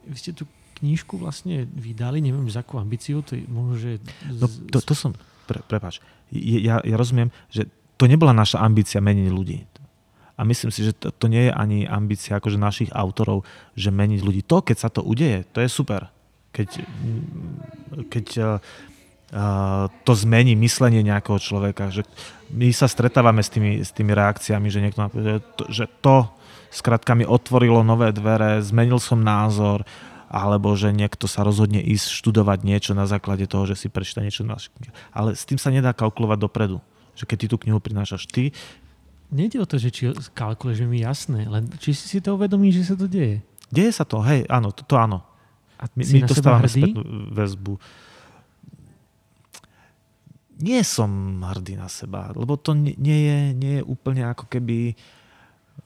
vy ste tú knížku vlastne vydali, neviem, za akú ambíciu, to je možno, že... No, to, to som, pre, prepáč, ja, ja rozumiem, že to nebola naša ambícia meniť ľudí. A myslím si, že to, to nie je ani ambícia akože našich autorov, že meniť ľudí. To, keď sa to udeje, to je super. Keď, keď eh, to zmení myslenie nejakého človeka. Že my sa stretávame s tými, s tými reakciami, že niekto že to, že to skrátka mi otvorilo nové dvere, zmenil som názor, alebo že niekto sa rozhodne ísť študovať niečo na základe toho, že si prečíta niečo na Ale s tým sa nedá kalkulovať dopredu. Že keď ty tú knihu prinášaš ty... Nejde o to, že či kalkuluješ, mi jasné, len či si si to uvedomí, že sa to deje. Deje sa to, hej, áno, to, to áno. A my, my dostávame spätnú väzbu nie som hrdý na seba, lebo to nie je, nie je úplne ako keby,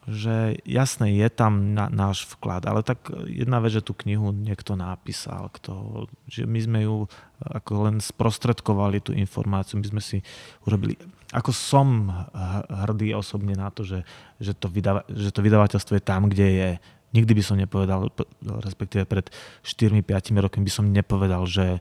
že jasné, je tam na, náš vklad, ale tak jedna vec, že tú knihu niekto napísal, kto, že my sme ju ako len sprostredkovali tú informáciu, my sme si urobili, ako som hrdý osobne na to, že, že, to, vydava, že to vydavateľstvo je tam, kde je. Nikdy by som nepovedal, respektíve pred 4-5 rokmi by som nepovedal, že,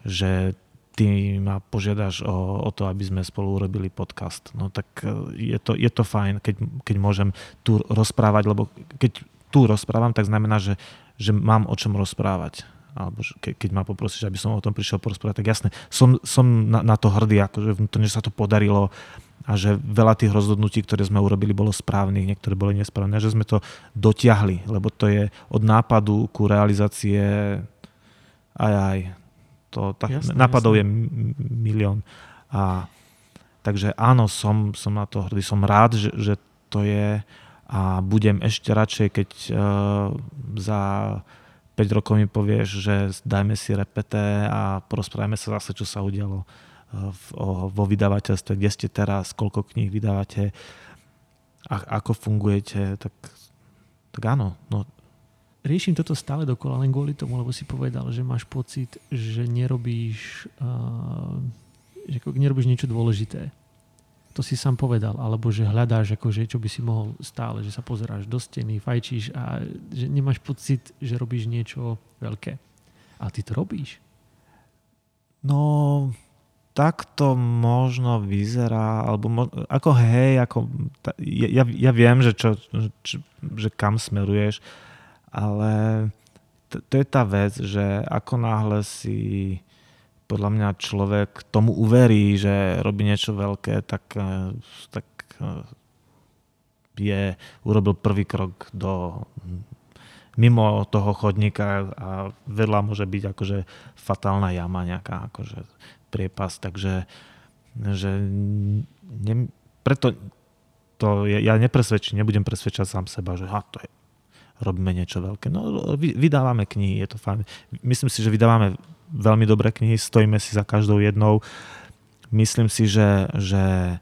že ty ma požiadaš o, o to, aby sme spolu urobili podcast. No tak e, je to, je to fajn, keď, keď môžem tu rozprávať, lebo keď tu rozprávam, tak znamená, že, že mám o čom rozprávať. Alebo ke, keď ma poprosíš, aby som o tom prišiel porozprávať, tak jasne, som, som na, na to hrdý, akože vnútorne sa to podarilo a že veľa tých rozhodnutí, ktoré sme urobili, bolo správnych, niektoré boli nesprávne, že sme to dotiahli, lebo to je od nápadu ku realizácie aj aj, to tak, jasné, napadov jasné. je milión. A, takže áno, som, som na to hrdý, som rád, že, že to je a budem ešte radšej, keď uh, za 5 rokov mi povieš, že dajme si repete a porozprávame sa zase, čo sa udialo uh, v, o, vo vydavateľstve, kde ste teraz, koľko kníh vydávate, a, ako fungujete, tak, tak áno, no, riešim toto stále dokola len kvôli tomu, lebo si povedal, že máš pocit, že nerobíš, uh, že nerobíš niečo dôležité. To si sám povedal, alebo že hľadáš, akože, čo by si mohol stále, že sa pozeráš do steny, fajčíš a že nemáš pocit, že robíš niečo veľké. A ty to robíš. No, tak to možno vyzerá, alebo mo- ako hej, ako, ja, ja viem, že, čo, čo, že kam smeruješ, ale to, to je tá vec, že ako náhle si podľa mňa človek tomu uverí, že robí niečo veľké, tak, eh, tak eh, je, urobil prvý krok do mimo toho chodníka a vedľa môže byť akože fatálna jama nejaká akože priepas, takže že ne, preto to ja, ja nepresvedčím, nebudem presvedčať sám seba, že ha, to je robíme niečo veľké. No, vydávame knihy, je to fajn. Myslím si, že vydávame veľmi dobré knihy, stojíme si za každou jednou. Myslím si, že, že,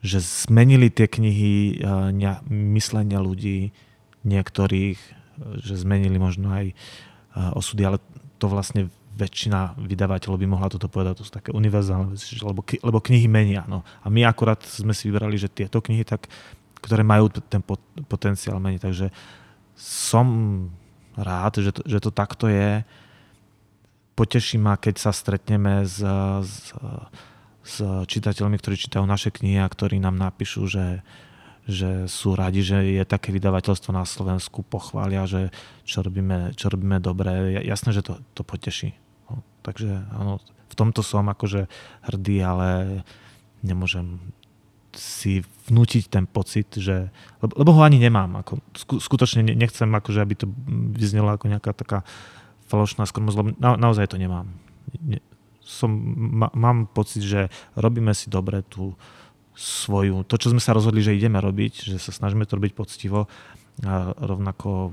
že zmenili tie knihy uh, myslenia ľudí, niektorých, že zmenili možno aj uh, osudy, ale to vlastne väčšina vydavateľov by mohla toto povedať, to sú také univerzálne veci, lebo, lebo knihy menia. No. A my akurát sme si vybrali, že tieto knihy, tak, ktoré majú ten potenciál meniť. Takže som rád, že to, že to takto je. Poteší ma, keď sa stretneme s, s, s čitateľmi, ktorí čítajú naše knihy a ktorí nám napíšu, že, že sú radi, že je také vydavateľstvo na Slovensku, pochvália, že čo robíme, čo robíme dobre. Jasné, že to, to poteší. No, takže áno, v tomto som akože hrdý, ale nemôžem si vnútiť ten pocit, že, lebo, lebo ho ani nemám. Ako, skutočne nechcem, akože, aby to vyznelo ako nejaká taká falošná skromnosť, lebo na, naozaj to nemám. Ne, som, ma, mám pocit, že robíme si dobre tú svoju, to, čo sme sa rozhodli, že ideme robiť, že sa snažíme to robiť poctivo a rovnako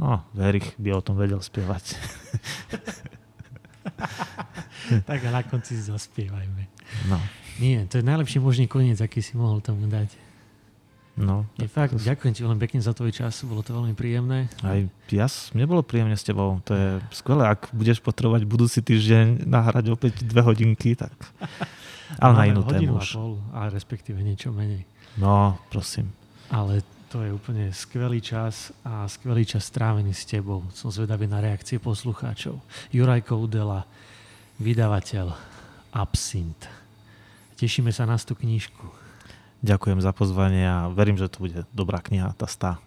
no, Verich by o tom vedel spievať. tak a na konci zaspievajme. No. Nie, to je najlepší možný koniec, aký si mohol tomu dať. No. Je fakt, to... ďakujem ti veľmi pekne za tvoj čas, bolo to veľmi príjemné. Aj ja, mne bolo príjemne s tebou, to je skvelé, ak budeš potrebovať budúci týždeň nahrať opäť dve hodinky, tak... Ale na inú tému už. Pol, a respektíve niečo menej. No, prosím. Ale to je úplne skvelý čas a skvelý čas strávený s tebou. Som zvedavý na reakcie poslucháčov. Jurajko Udela, vydavateľ Absint. Tešíme sa na tú knížku. Ďakujem za pozvanie a verím, že to bude dobrá kniha, tá stá.